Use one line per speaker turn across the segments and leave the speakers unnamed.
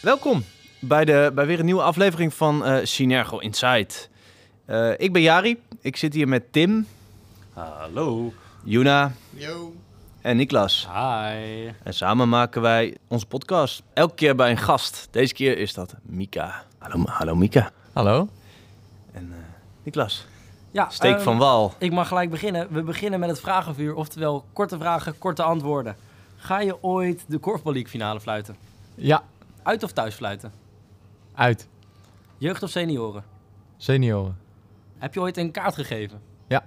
Welkom bij, de, bij weer een nieuwe aflevering van eh Synergo Inside. Eh, ik ben Jari, ik zit hier met Tim,
Hallo.
Juna
Yo.
En Niklas.
Hi.
En samen maken wij onze podcast. Elke keer bij een gast. Deze keer is dat Mika. Hallo, hallo Mika.
Hallo?
En eh, Niklas.
Ja,
Steek
ehm,
van wal.
Ik mag gelijk beginnen. We beginnen met het vragenvuur, oftewel korte vragen, korte antwoorden. Ga je ooit de Korfbal League finale fluiten?
Ja,
Uit of thuis fluiten?
uit.
Jeugd of senioren?
Senioren.
Heb je ooit een kaart gegeven?
Ja.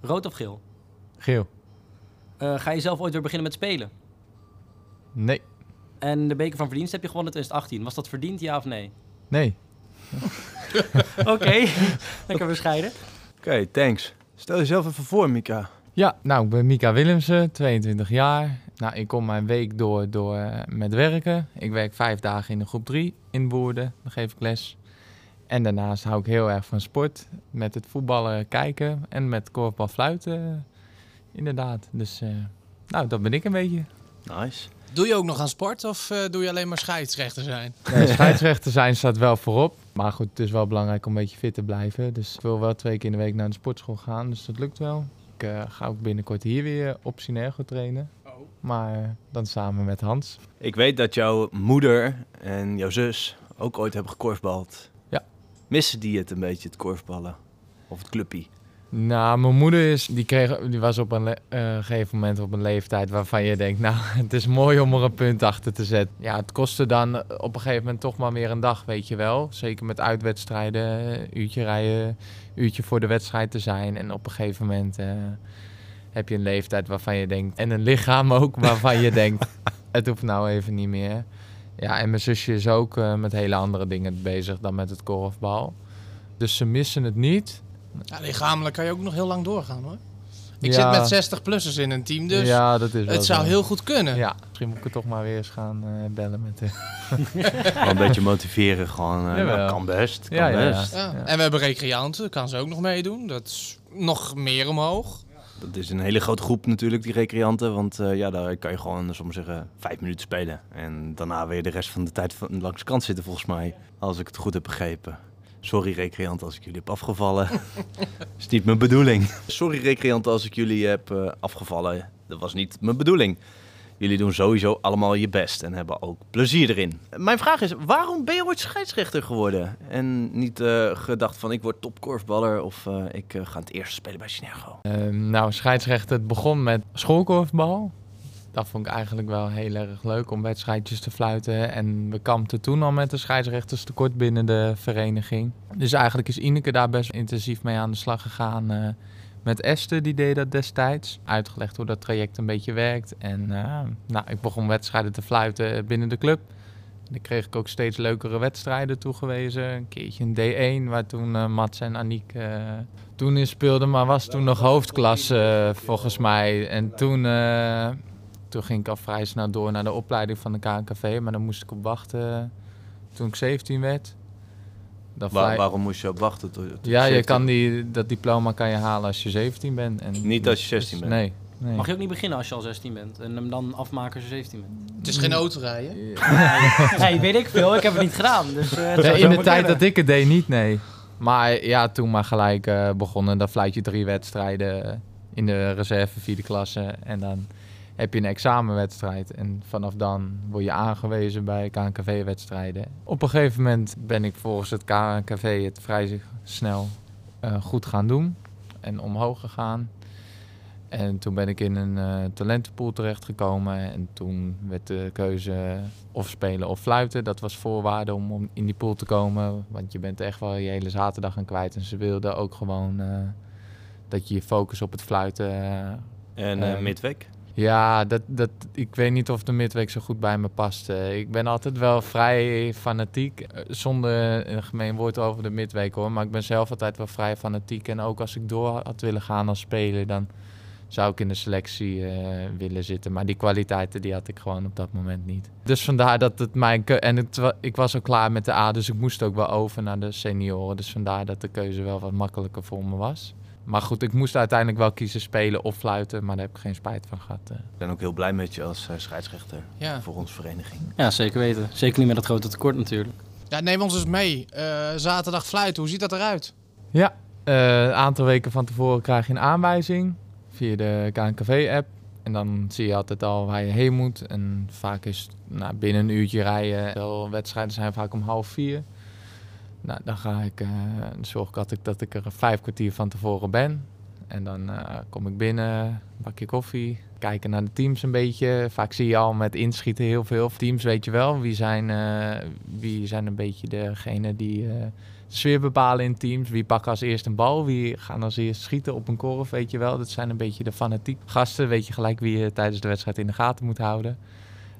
Rood of geel?
Geel.
Eh, ga je zelf ooit weer beginnen met spelen?
Nee.
En de beker van verdienst heb je gewonnen in 2018. Was dat verdiend, ja of nee?
Nee.
Oké, lekker bescheiden.
Oké, thanks. Stel jezelf even voor, Mika.
Ja, nou, ik ben Mika Willemsen, 22 jaar. Nou, ik kom mijn week door, door eh, met werken. Ik werk vijf dagen in de groep 3 in Woerden. Dan geef ik les. En daarnaast hou ik heel erg van sport. Met het voetballen kijken en met korfbal fluiten. Inderdaad. Dus, eh, nou, dat ben ik een beetje.
Nice.
Doe je ook nog aan sport of eh, doe je alleen maar scheidsrechter zijn?
Nee, scheidsrechter zijn staat wel voorop. Maar goed, het is wel belangrijk om een beetje fit te blijven. Dus ik wil wel twee keer in de week naar de sportschool gaan. Dus dat lukt wel. Ik eh, ga ook binnenkort hier weer op Synergo trainen. Maar eh, dan samen met Hans.
Ik weet dat jouw moeder en jouw zus ook ooit hebben gekorfbald.
Ja.
Missen die het een beetje, het korfballen? Of het clubpie?
Nou, mijn moeder is, die, kreeg, die was op een eh, gegeven moment op een leeftijd waarvan je denkt... Nou, het is mooi om er een punt achter te zetten. Ja, het kostte dan op een gegeven moment toch maar weer een dag, weet je wel. Zeker met uitwedstrijden, uurtje rijden, uurtje voor de wedstrijd te zijn. En op een gegeven moment eh, heb je een leeftijd waarvan je denkt... En een lichaam ook waarvan je denkt, het hoeft nou even niet meer. Ja, en mijn zusje is ook eh, met hele andere dingen bezig dan met het korfbal. Dus ze missen het niet...
Ja, lichamelijk kan je ook nog heel lang doorgaan hoor. Ik
Ja.
zit met 60-plussers in een team, dus
ja, dat is wel
het zou
zo.
heel goed kunnen.
Ja, misschien moet ik het toch maar weer eens gaan eh, bellen met de...
Gewoon een beetje motiveren, gewoon. eh,
Jawel.
nou, kan best, kan
Ja, ja, ja.
best.
Ja.
Ja.
En we hebben recreanten, kan ze ook nog meedoen. Dat is nog meer omhoog.
Dat is een hele grote groep natuurlijk, die recreanten. Want eh, ja, daar kan je gewoon, soms zeggen, vijf minuten spelen. En daarna weer de rest van de tijd van, langs de kant zitten, volgens mij. Als ik het goed heb begrepen. Sorry recreanten als ik jullie heb afgevallen. is niet mijn bedoeling. Sorry recreanten als ik jullie heb eh, afgevallen. Dat was niet mijn bedoeling. Jullie doen sowieso allemaal je best en hebben ook plezier erin. Mijn vraag is, waarom ben je ooit scheidsrechter geworden? En niet eh, gedacht van, ik word topkorfballer of eh, ik ga het eerst spelen bij Synergo.
Ehm, nou, scheidsrechter, het begon met schoolkorfbal. Dat vond ik eigenlijk wel heel erg leuk om wedstrijdjes te fluiten. En we kampten toen al met de scheidsrechterstekort binnen de vereniging. Dus eigenlijk is Ineke daar best intensief mee aan de slag gegaan. eh, met Esther, die deed dat destijds. Uitgelegd hoe dat traject een beetje werkt. En eh, nou, ik begon wedstrijden te fluiten binnen de club. Dan kreeg ik ook steeds leukere wedstrijden toegewezen. Een keertje een D1, waar toen eh, Mats en Aniek toen in speelden. Maar was toen nog hoofdklasse volgens mij. En toen, toen ging ik al vrij snel door naar de opleiding van de KNKV. Maar dan moest ik op wachten toen ik 17 werd. Dan
Waar-
vrij-
waarom moest je op wachten? tot- tot
ja, je
17?
kan die, dat diploma kan je halen als je 17 bent. En
Niet als je 16 bent.
Nee. nee.
Mag je ook niet beginnen als je al 16 bent en hem dan afmaken als je 17 bent?
Het is geen autorijden.
Nee, weet ik veel. Ik heb het niet gedaan. Dus, eh, het
Nee,
zou
in de tijd dat ik het deed niet, nee. Maar ja, toen maar gelijk eh, begonnen. Dan fluit je drie wedstrijden in de reserve vierde klasse. En dan heb je een examenwedstrijd. En vanaf dan word je aangewezen bij KNKV-wedstrijden. Op een gegeven moment ben ik volgens het KNKV het vrij snel eh, goed gaan doen. En omhoog gegaan. En toen ben ik in een eh, talentenpool terechtgekomen. En toen werd de keuze of spelen of fluiten. Dat was voorwaarde om, om in die pool te komen. Want je bent echt wel je hele zaterdag aan kwijt. En ze wilden ook gewoon eh, dat je je focus op het fluiten...
En midweek?
Ja, dat, dat, ik weet niet of de midweek zo goed bij me past. Eh, ik ben altijd wel vrij fanatiek. eh, Zonder een gemeen woord over de midweek hoor. Maar ik ben zelf altijd wel vrij fanatiek. En ook als ik door had willen gaan als speler, dan zou ik in de selectie eh, willen zitten. Maar die kwaliteiten die had ik gewoon op dat moment niet. Dus vandaar dat het mijn keu- En het, ik was ook klaar met de A, dus ik moest ook wel over naar de senioren. Dus vandaar dat de keuze wel wat makkelijker voor me was. Maar goed, ik moest uiteindelijk wel kiezen spelen of fluiten. Maar daar heb ik geen spijt van gehad. eh.
Ik ben ook heel blij met je als eh, scheidsrechter
Ja.
voor onze vereniging.
Ja, zeker weten. Zeker niet met dat grote tekort natuurlijk.
ja, neem ons eens mee. Eh, zaterdag fluiten, hoe ziet dat eruit?
Ja, eh, een aantal weken van tevoren krijg je een aanwijzing via de KNKV-app. En dan zie je altijd al waar je heen moet. En vaak is het nou, binnen een uurtje rijden. Veel wedstrijden zijn vaak om half vier. Nou, dan ga ik, dan zorg ik dat ik er vijf kwartier van tevoren ben. En dan eh, kom ik binnen, bakje koffie, kijken naar de teams een beetje. Vaak zie je al met inschieten heel veel teams, weet je wel. Wie zijn, eh, wie zijn een beetje degene die de sfeer bepalen in teams. Wie pakken als eerst een bal, wie gaan als eerst schieten op een korf, weet je wel. Dat zijn een beetje de fanatiek gasten. Weet je gelijk wie je tijdens de wedstrijd in de gaten moet houden.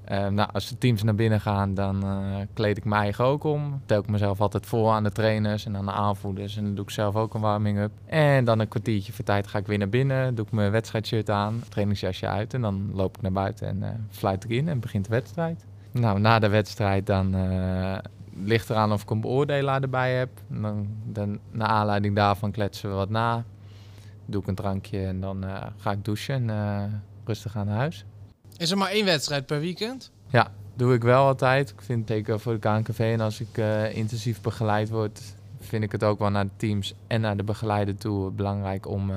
Eh, nou, als de teams naar binnen gaan, dan eh, kleed ik mij ook om. Tel ik mezelf altijd voor aan de trainers en aan de aanvoerders. En dan doe ik zelf ook een warming-up. En dan een kwartiertje voor tijd ga ik weer naar binnen. Doe ik mijn wedstrijdshirt aan, trainingsjasje uit. En dan loop ik naar buiten en eh fluit ik in en begint de wedstrijd. Nou, na de wedstrijd dan eh, ligt eraan of ik een beoordelaar erbij heb. Dan, dan, naar aanleiding daarvan kletsen we wat na. Doe ik een drankje en dan ga ik douchen en rustig aan naar huis.
Is er maar één wedstrijd per weekend?
Doe ik wel altijd. Ik vind zeker voor de KNKV en als ik eh, intensief begeleid word, vind ik het ook wel naar de teams en naar de begeleider toe belangrijk om eh,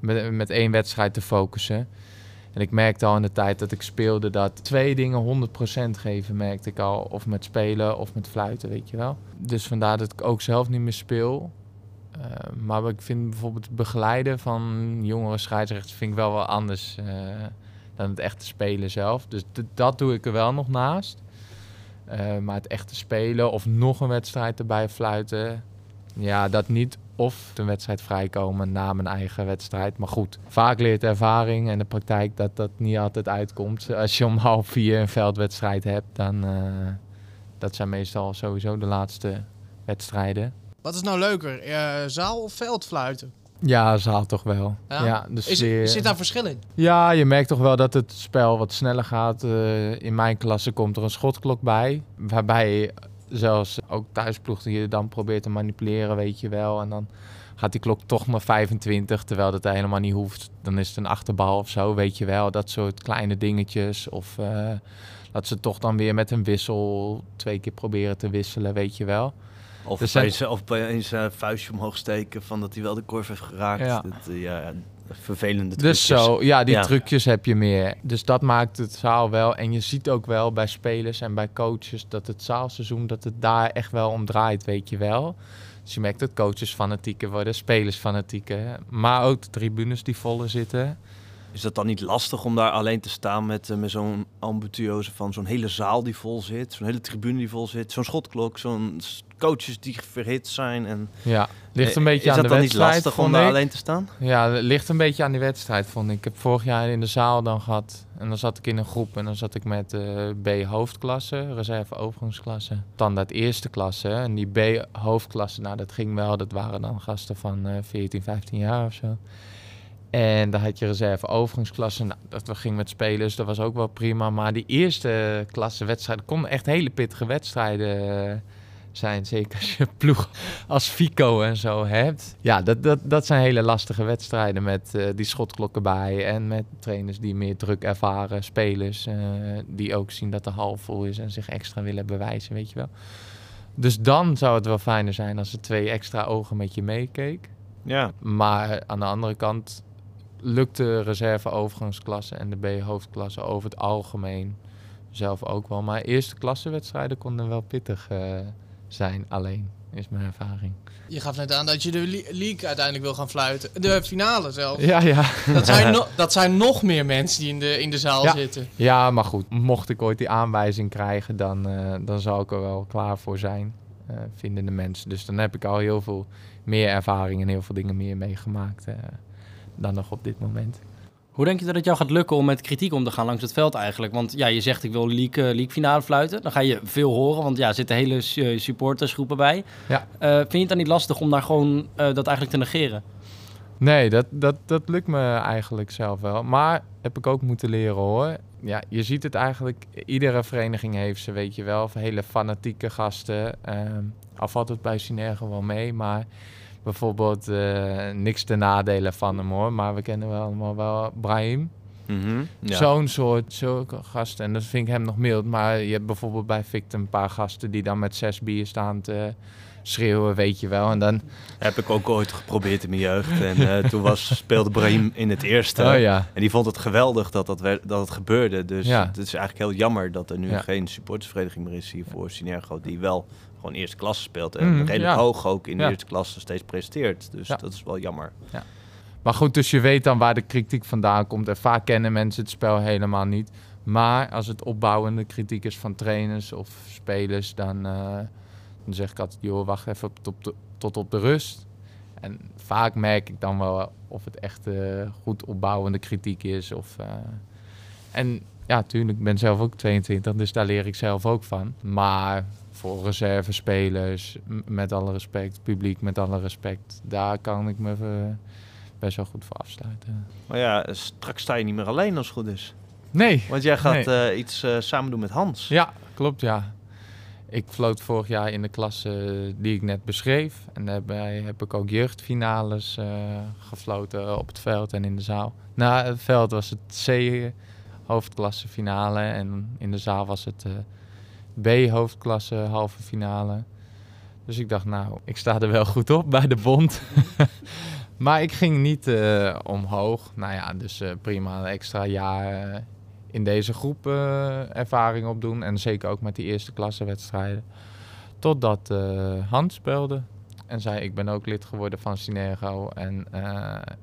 met, met één wedstrijd te focussen. En ik merkte al in de tijd dat ik speelde dat twee dingen 100% geven, merkte ik al. Of met spelen of met fluiten, weet je wel. Dus vandaar dat ik ook zelf niet meer speel. Eh, maar ik vind bijvoorbeeld begeleiden van jongere scheidsrechters vind ik wel wel anders dan het echte spelen zelf. Dus dat doe ik er wel nog naast. Eh, maar het echte spelen of nog een wedstrijd erbij fluiten, ja, dat niet. Of een wedstrijd vrijkomen na mijn eigen wedstrijd. Maar goed, vaak leert ervaring en de praktijk dat dat niet altijd uitkomt. Als je om half vier een veldwedstrijd hebt, dan uh, dat zijn meestal sowieso de laatste wedstrijden.
Wat is nou leuker, uh, zaal of veldfluiten?
Ja, zaal toch wel.
Ja?
Ja, dus
Is,
weer-
Zit daar verschil in?
Ja, je merkt toch wel dat het spel wat sneller gaat. Uh, in mijn klasse komt er een schotklok bij. Waarbij zelfs ook thuisploeg die je dan probeert te manipuleren, weet je wel. En dan gaat die klok toch maar 25, terwijl dat helemaal niet hoeft. Dan is het een achterbal of zo, weet je wel. Dat soort kleine dingetjes. Of uh, dat ze toch dan weer met een wissel twee keer proberen te wisselen, weet je wel.
Of
Dus
opeens, of opeens een vuistje omhoog steken van dat hij wel de korf heeft geraakt.
Ja.
Dat, uh, ja, vervelende
Dus
trucjes.
zo, ja, die
Ja.
trucjes heb je meer. Dus dat maakt het zaal wel. En je ziet ook wel bij spelers en bij coaches dat het zaalseizoen, dat het daar echt wel om draait, weet je wel. Dus je merkt dat coaches fanatieker worden, spelers fanatieker. Maar ook de tribunes die voller zitten.
Is dat dan niet lastig om daar alleen te staan met, uh, met zo'n ambitieuse van zo'n hele zaal die vol zit, zo'n hele tribune die vol zit, zo'n schotklok, zo'n coaches die verhit zijn en
Ja, ligt een beetje
is
aan
dat
de
dan
wedstrijd.
niet lastig om daar
ik.
alleen te staan?
Ja, ligt een beetje aan die wedstrijd, vond ik. Ik heb vorig jaar in de zaal dan gehad. En dan zat ik in een groep en dan zat ik met uh, B hoofdklasse, reserve overgangsklasse. Standaard eerste klasse. En die B hoofdklasse, nou dat ging wel. Dat waren dan gasten van uh, 14, 15 jaar of zo. En dan had je reserve overgangsklasse. Nou, dat ging met spelers, dat was ook wel prima. Maar die eerste klasse wedstrijden konden echt hele pittige wedstrijden uh, zijn. Zeker als je ploeg als Fico en zo hebt. Ja, dat, dat, dat zijn hele lastige wedstrijden met uh, die schotklokken bij. En met trainers die meer druk ervaren. Spelers uh, die ook zien dat de hal vol is en zich extra willen bewijzen, weet je wel. Dus dan zou het wel fijner zijn als er twee extra ogen met je meekeek.
Ja.
Maar aan de andere kant lukt de reserve overgangsklasse en de B hoofdklasse over het algemeen zelf ook wel. Maar eerste klassewedstrijden konden wel pittig uh, zijn alleen, is mijn ervaring.
Je gaf net aan dat je de league uiteindelijk wil gaan fluiten. De finale zelf.
Ja, ja.
Dat zijn, no dat zijn nog meer mensen die in de, in de zaal
ja.
zitten.
Ja, maar goed. Mocht ik ooit die aanwijzing krijgen, dan, uh, dan zal ik er wel klaar voor zijn. Uh, vinden de mensen. Dus dan heb ik al heel veel meer ervaring en heel veel dingen meer meegemaakt dan nog op dit moment.
Hoe denk je dat het jou gaat lukken om met kritiek om te gaan langs het veld eigenlijk? Want ja, je zegt ik wil league, uh, league finale fluiten. Dan ga je veel horen, want ja, er zitten hele supportersgroepen bij.
Ja.
Uh, vind je het dan niet lastig om daar gewoon uh, dat eigenlijk te negeren?
Nee, dat, dat, dat lukt me eigenlijk zelf wel. Maar heb ik ook moeten leren hoor. Ja, je ziet het eigenlijk. Iedere vereniging heeft ze, weet je wel. of Hele fanatieke gasten. Al valt het bij Synergo wel mee. Maar bijvoorbeeld eh, niks te nadelen van hem hoor. Maar we kennen wel allemaal wel Brahim.
Mhm. Ja.
Zo'n soort zulke gasten. En dat vind ik hem nog mild. Maar je hebt bijvoorbeeld bij Victor een paar gasten die dan met zes bier staan te schreeuwen, weet je wel. En dan,
Heb ik ook ooit geprobeerd in mijn jeugd. En eh, toen was, speelde Brahim in het eerste.
oh ja,
En die vond het geweldig dat, dat, werd, dat het gebeurde. Dus
Ja.
het is eigenlijk heel jammer dat er nu geen supportersvereniging meer is hier voor Synergo. Die wel gewoon eerste klasse speelt. En
Mhm,
redelijk
ja.
hoog ook in de
Ja.
eerste klasse steeds presteert. Dus
Ja.
dat is wel jammer.
Maar goed, dus je weet dan waar de kritiek vandaan komt. En vaak kennen mensen het spel helemaal niet. Maar als het opbouwende kritiek is van trainers of spelers, dan, eh, dan zeg ik altijd, joh, wacht even tot op de, tot op de rust. En vaak merk ik dan wel of het echt eh, goed opbouwende kritiek is. Of, eh, en ja, tuurlijk, ik ben zelf ook 22, dus daar leer ik zelf ook van. Maar voor reservespelers, met alle respect, publiek met alle respect, daar kan ik me eh, best wel goed voor afsluiten.
Maar ja, straks sta je niet meer alleen als het goed is.
Nee.
Want jij gaat eh, iets eh, samen doen met Hans.
Ja, klopt ja. Ik floot vorig jaar in de klasse die ik net beschreef. En daarbij heb ik ook jeugdfinales eh, gefloten op het veld en in de zaal. Na het veld was het C hoofdklasse finale en in de zaal was het eh, B hoofdklasse halve finale. Dus ik dacht, nou, ik sta er wel goed op bij de bond. maar ik ging niet eh, omhoog. Nou ja, dus eh, prima, een extra jaar eh, in deze groep ervaring opdoen. En zeker ook met die eerste klasse wedstrijden. Totdat Hans speelde en zei, ik ben ook lid geworden van Synergo. En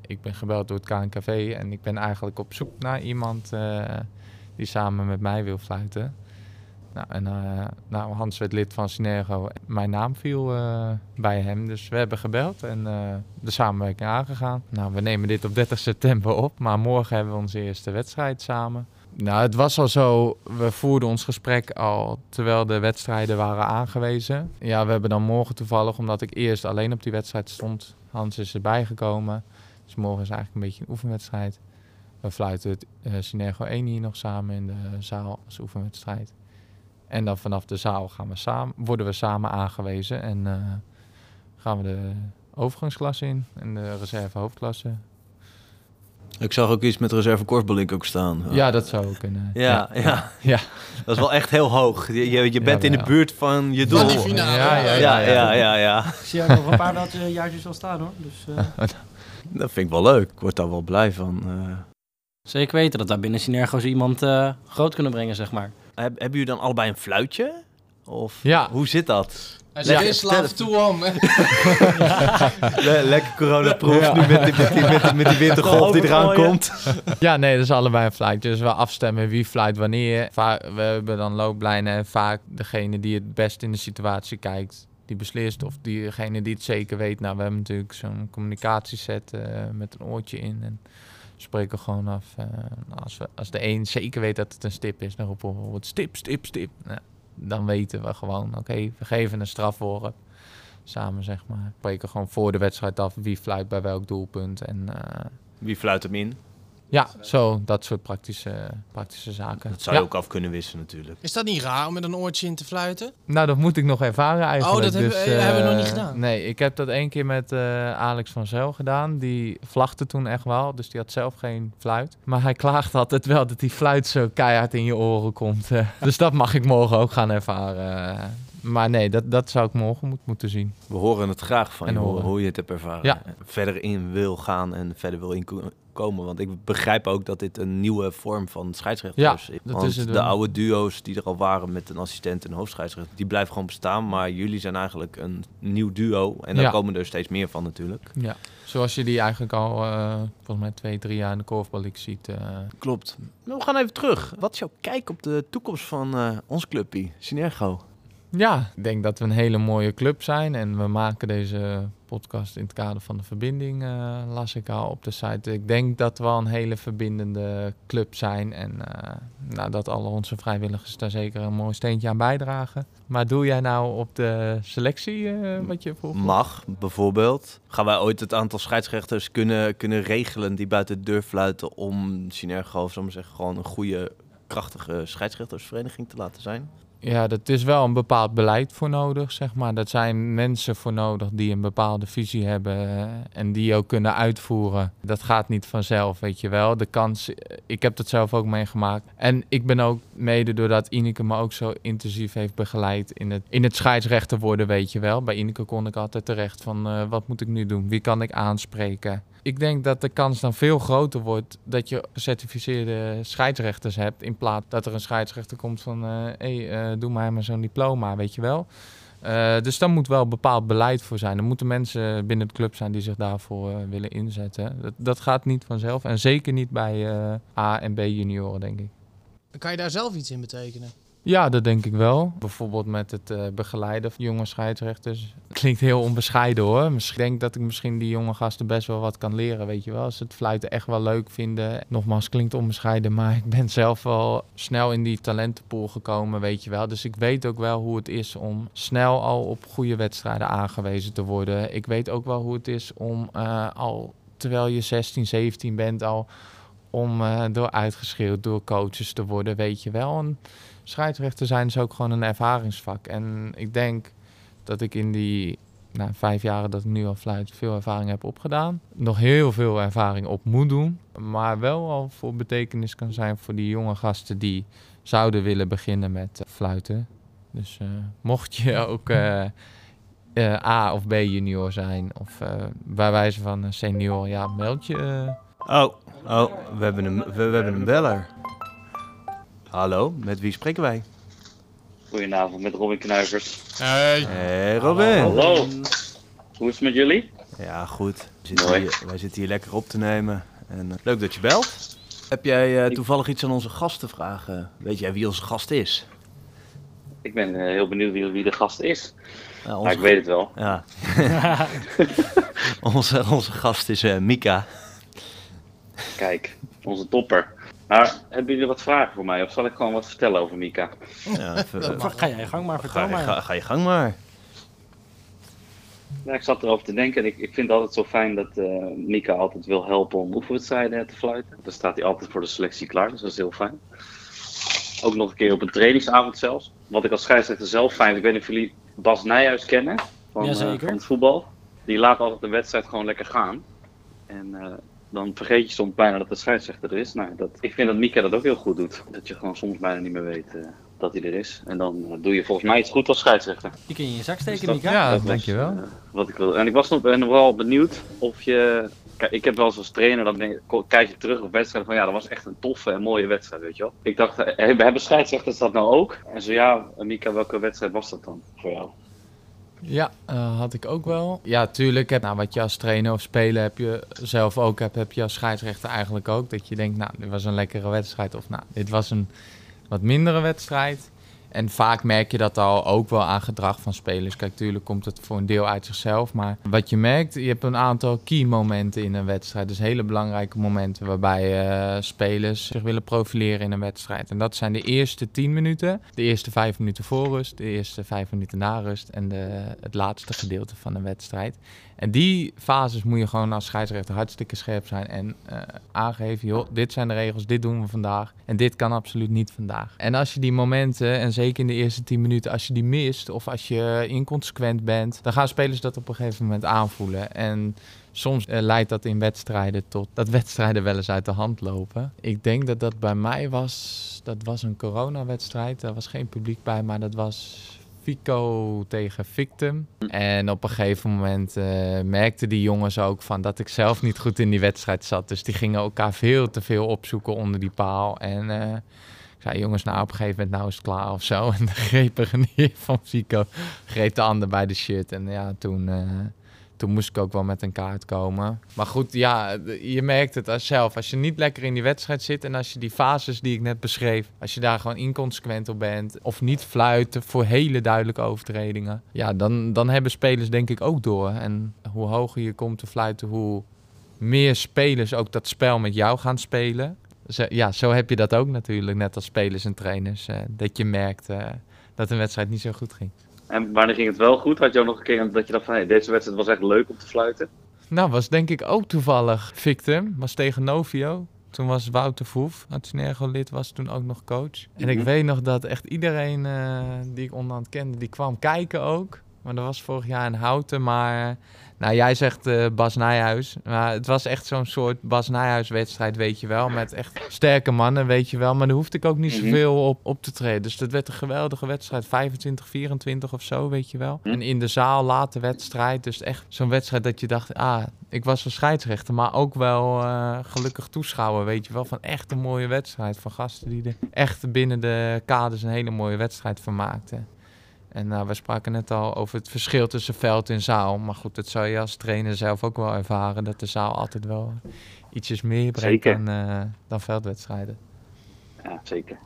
ik ben gebeld door het KNKV. En ik ben eigenlijk op zoek naar iemand die samen met mij wil fluiten. Nou, en eh, nou, Hans werd lid van Synergo. Mijn naam viel eh, bij hem, dus we hebben gebeld en eh, de samenwerking aangegaan. Nou, we nemen dit op 30 september op, maar morgen hebben we onze eerste wedstrijd samen. Nou, het was al zo, we voerden ons gesprek al terwijl de wedstrijden waren aangewezen. Ja, we hebben dan morgen toevallig, omdat ik eerst alleen op die wedstrijd stond, Hans is erbij gekomen. Dus morgen is eigenlijk een beetje een oefenwedstrijd. We fluiten het Synergo 1 hier nog samen in de zaal als oefenwedstrijd. En dan vanaf de zaal gaan we samen, worden we samen aangewezen en eh, gaan we de overgangsklasse in en de reserve hoofdklasse.
Ik zag ook iets met reserve korfbalink ook staan.
Ja, dat zou ook kunnen.
Ja, ja.
Ja.
dat is wel echt heel hoog. Je, je, je bent in de buurt van je doel.
Van die finale.
Ja, ja,
Ja, ja, ja, ja.
Ik zie ook nog een paar dat uh, jaartjes wel staan hoor. Dus, uh...
Dat vind ik wel leuk. Ik word daar wel blij van. Uh...
Zeker weten dat daar binnen Synergo's iemand uh, groot kunnen brengen, zeg maar.
Heb, hebben jullie dan allebei een fluitje? Of
Ja.
hoe zit dat?
Zegt,
Ja,
is slaaf toe om.
Le lekker coronaproof
Ja.
nu met, die- met, die, met, die- met die wintergolf die eraan komt.
Ja, nee, dat is allebei een flight. Dus we afstemmen wie flight wanneer. Va- we hebben dan looplijnen en vaak degene die het best in de situatie kijkt, die beslist. Of diegene die het zeker weet. Nou, we hebben natuurlijk zo'n communicatieset eh, met een oortje in. En spreken gewoon af. eh, als, we, als de een zeker weet dat het een stip is, dan roepen we bijvoorbeeld stip, stip, stip. Nou, dan weten we gewoon, oké, we geven een strafworp. Samen, zeg maar. Spreken gewoon voor de wedstrijd af wie fluit bij welk doelpunt. En eh,
Wie fluit hem in?
Ja, zo, dat soort praktische, praktische zaken.
Dat zou je
Ja.
ook af kunnen wissen natuurlijk.
Is dat niet raar om met een oortje in te fluiten?
Nou, dat moet ik nog ervaren eigenlijk.
Oh, dat hebben-
dus,
eh, hebben we nog
eh,
niet gedaan.
Nee, ik heb dat één keer met eh, Alex van Zel gedaan. Die vlagde toen echt wel, dus die had zelf geen fluit. Maar hij klaagt altijd wel dat die fluit zo keihard in je oren komt. eh. dus dat mag ik morgen ook gaan ervaren. Maar nee, dat, dat zou ik morgen moet, moeten zien.
We horen het graag van
En
je,
horen.
hoe je het hebt ervaren.
Ja.
Verder in wil gaan en verder wil inkomen. Want ik begrijp ook dat dit een nieuwe vorm van scheidsrechter
Ja,
is.
dat
Want
is het
de
wel.
oude duo's die er al waren met een assistent en een hoofdscheidsrechter, die blijven gewoon bestaan. Maar jullie zijn eigenlijk een nieuw duo. En daar
Ja.
komen er steeds meer van natuurlijk.
Ja. Zoals je die eigenlijk al, eh, volgens mij twee, drie jaar in de korfballik ziet. eh.
Klopt. Nou, we gaan even terug. Wat is jouw kijk op de toekomst van eh ons clubje, Synergo?
Ja, ik denk dat we een hele mooie club zijn. En we maken deze podcast in het kader van de verbinding, eh, las ik al op de site. Ik denk dat we al een hele verbindende club zijn. En eh, nou, dat alle onze vrijwilligers daar zeker een mooi steentje aan bijdragen. Maar doe jij nou op de selectie eh, wat je vroeg?
Mag, bijvoorbeeld. Gaan wij ooit het aantal scheidsrechters kunnen, kunnen regelen die buiten de deur fluiten om Synergo, of zullen we zeggen, gewoon een goede, krachtige scheidsrechtersvereniging te laten zijn?
Ja, dat is wel een bepaald beleid voor nodig, zeg maar. Dat zijn mensen voor nodig die een bepaalde visie hebben eh, en die ook kunnen uitvoeren. Dat gaat niet vanzelf, weet je wel. De kans, ik heb dat zelf ook meegemaakt. En ik ben ook mede doordat Ineke me ook zo intensief heeft begeleid in het, in het scheidsrechter worden, weet je wel. Bij Ineke kon ik altijd terecht van eh, wat moet ik nu doen? Wie kan ik aanspreken? Ik denk dat de kans dan veel groter wordt dat je gecertificeerde scheidsrechters hebt. In plaats dat er een scheidsrechter komt van hé, hey, uh, doe maar maar zo'n diploma, weet je wel. Uh, dus daar moet wel bepaald beleid voor zijn. Er moeten mensen binnen de club zijn die zich daarvoor willen inzetten. Dat, dat, gaat niet vanzelf. En zeker niet bij A en B junioren, denk ik.
Kan je daar zelf iets in betekenen?
Ja, dat denk ik wel. Bijvoorbeeld met het uh, begeleiden van jonge scheidsrechters. Klinkt heel onbescheiden hoor. Misschien denk dat ik misschien die jonge gasten best wel wat kan leren, weet je wel. Als ze het fluiten echt wel leuk vinden. Nogmaals, klinkt onbescheiden, maar ik ben zelf wel snel in die talentenpool gekomen, weet je wel. Dus ik weet ook wel hoe het is om snel al op goede wedstrijden aangewezen te worden. Ik weet ook wel hoe het is om uh, al, terwijl je 16, 17 bent, al om uh, door uitgeschreeuwd door coaches te worden, weet je wel. Scheidsrechter zijn is ook gewoon een ervaringsvak. En ik denk dat ik in die nou, vijf jaren dat ik nu al fluit veel ervaring heb opgedaan. Nog heel veel ervaring op moet doen. Maar wel al voor betekenis kan zijn voor die jonge gasten die zouden willen beginnen met uh, fluiten. Dus uh, mocht je ook uh, A of B junior zijn of bij wijze van senior, ja, meld je.
Oh, oh we, hebben een, we, we hebben een beller. Hallo, met wie spreken wij?
Goedenavond, met Robin Knuivers.
Hey.
Hey Robin.
Hallo. Hoe is het met jullie?
Ja, goed. We zitten hier, wij zitten hier lekker op te nemen. En, uh, leuk dat je belt. Heb jij uh, toevallig iets aan onze gast te vragen? Weet jij wie onze gast is?
Ik ben uh, heel benieuwd wie, wie, de gast is. Ja, onze... Maar ik weet het wel.
Ja. onze, onze gast is Mika.
Kijk, onze topper. Maar hebben jullie wat vragen voor mij? Of zal ik gewoon wat vertellen over Mika?
Ja, even, ga jij je gang maar, vertel
ga,
maar.
Ga, ga, je gang maar.
Ja, ik zat erover te denken en ik, ik vind het altijd zo fijn dat uh, Mika altijd wil helpen om oefenwedstrijden te fluiten. Dan staat hij altijd voor de selectie klaar, dus dat is heel fijn. Ook nog een keer op een trainingsavond zelfs. Wat ik als scheidsrechter zelf fijn, ik weet niet of jullie Bas Nijhuis kennen van, uh, van het voetbal. Die laat altijd de wedstrijd gewoon lekker gaan. En uh, dan vergeet je soms bijna dat de scheidsrechter er is. Nou, dat, ik vind dat Mika dat ook heel goed doet. Dat je gewoon soms bijna niet meer weet uh, dat hij er is. En dan uh, doe je volgens mij iets goed als scheidsrechter.
Die kun je in je zak steken,
dat,
Mika.
Ja,
dat
dankjewel.
Uh, wat ik wil. En ik was nog, ben wel benieuwd of je... Kijk, ik heb wel eens als trainer, dan denk, kijk je terug op wedstrijden van ja, dat was echt een toffe en mooie wedstrijd, weet je wel. Ik dacht, hebben scheidsrechters dat nou ook? En zo ja, Mika, welke wedstrijd was dat dan voor jou?
Ja, uh, had ik ook wel. Ja, tuurlijk. Heb, nou, wat je als trainer of speler heb je zelf ook hebt, heb je als scheidsrechter eigenlijk ook. Dat je denkt, nou, dit was een lekkere wedstrijd. Of nou, dit was een wat mindere wedstrijd. En vaak merk je dat al ook wel aan gedrag van spelers. Kijk, tuurlijk komt het voor een deel uit zichzelf. Maar wat je merkt, je hebt een aantal key momenten in een wedstrijd. Dus hele belangrijke momenten waarbij uh, spelers zich willen profileren in een wedstrijd. En dat zijn de eerste 10 minuten, de eerste 5 minuten voor rust, de eerste 5 minuten na rust en de, het laatste gedeelte van een wedstrijd. En die fases moet je gewoon als scheidsrechter hartstikke scherp zijn en uh, aangeven, joh, dit zijn de regels, dit doen we vandaag en dit kan absoluut niet vandaag. En als je die momenten, en zeker in de eerste 10 minuten, als je die mist of als je inconsequent bent, dan gaan spelers dat op een gegeven moment aanvoelen. En soms uh, leidt dat in wedstrijden tot dat wedstrijden wel eens uit de hand lopen. Ik denk dat dat bij mij was, dat was een coronawedstrijd, daar was geen publiek bij, maar dat was Fico tegen Victim. En op een gegeven moment uh, merkten die jongens ook van dat ik zelf niet goed in die wedstrijd zat. Dus die gingen elkaar veel te veel opzoeken onder die paal. En uh, ik zei, jongens, nou op een gegeven moment nou is het klaar of zo. En de greep er van Fico, greep de ander bij de shit. En ja, toen, uh, toen moest ik ook wel met een kaart komen. Maar goed, ja, je merkt het als zelf. Als je niet lekker in die wedstrijd zit en als je die fases die ik net beschreef, als je daar gewoon inconsequent op bent of niet fluiten voor hele duidelijke overtredingen, ja, dan, dan hebben spelers denk ik ook door. En hoe hoger je komt te fluiten, hoe meer spelers ook dat spel met jou gaan spelen. Zo, ja, zo heb je dat ook natuurlijk, net als spelers en trainers. eh, dat je merkt eh, dat een wedstrijd niet zo goed ging.
En wanneer ging het wel goed? Had je ook nog een keer dat je dacht van, hey, deze wedstrijd was echt leuk om te fluiten?
Nou, was denk ik ook toevallig Victim. Was tegen Novio. Toen was Wouter Voef, uit Synergo lid, was toen ook nog coach. En ik
Mhm.
weet nog dat echt iedereen eh, die ik onderhand kende, die kwam kijken ook. Maar dat was vorig jaar in Houten. Maar, nou jij zegt eh, Bas Nijhuis. Maar het was echt zo'n soort Bas wedstrijd, weet je wel. Met echt sterke mannen, weet je wel. Maar daar hoefde ik ook niet
Mhm.
zoveel op, op te treden. Dus dat werd een geweldige wedstrijd. 25, 24 of zo, weet je wel.
Mhm.
En in de zaal late wedstrijd. Dus echt zo'n wedstrijd dat je dacht, ah, ik was een scheidsrechter. Maar ook wel eh, gelukkig toeschouwer, weet je wel. Van echt een mooie wedstrijd. Van gasten die er echt binnen de kaders een hele mooie wedstrijd van maakten. En nou, we spraken net al over het verschil tussen veld en zaal. Maar goed, dat zou je als trainer zelf ook wel ervaren. Dat de zaal altijd wel ietsjes meer brengt dan, eh, dan veldwedstrijden.
Ja, zeker.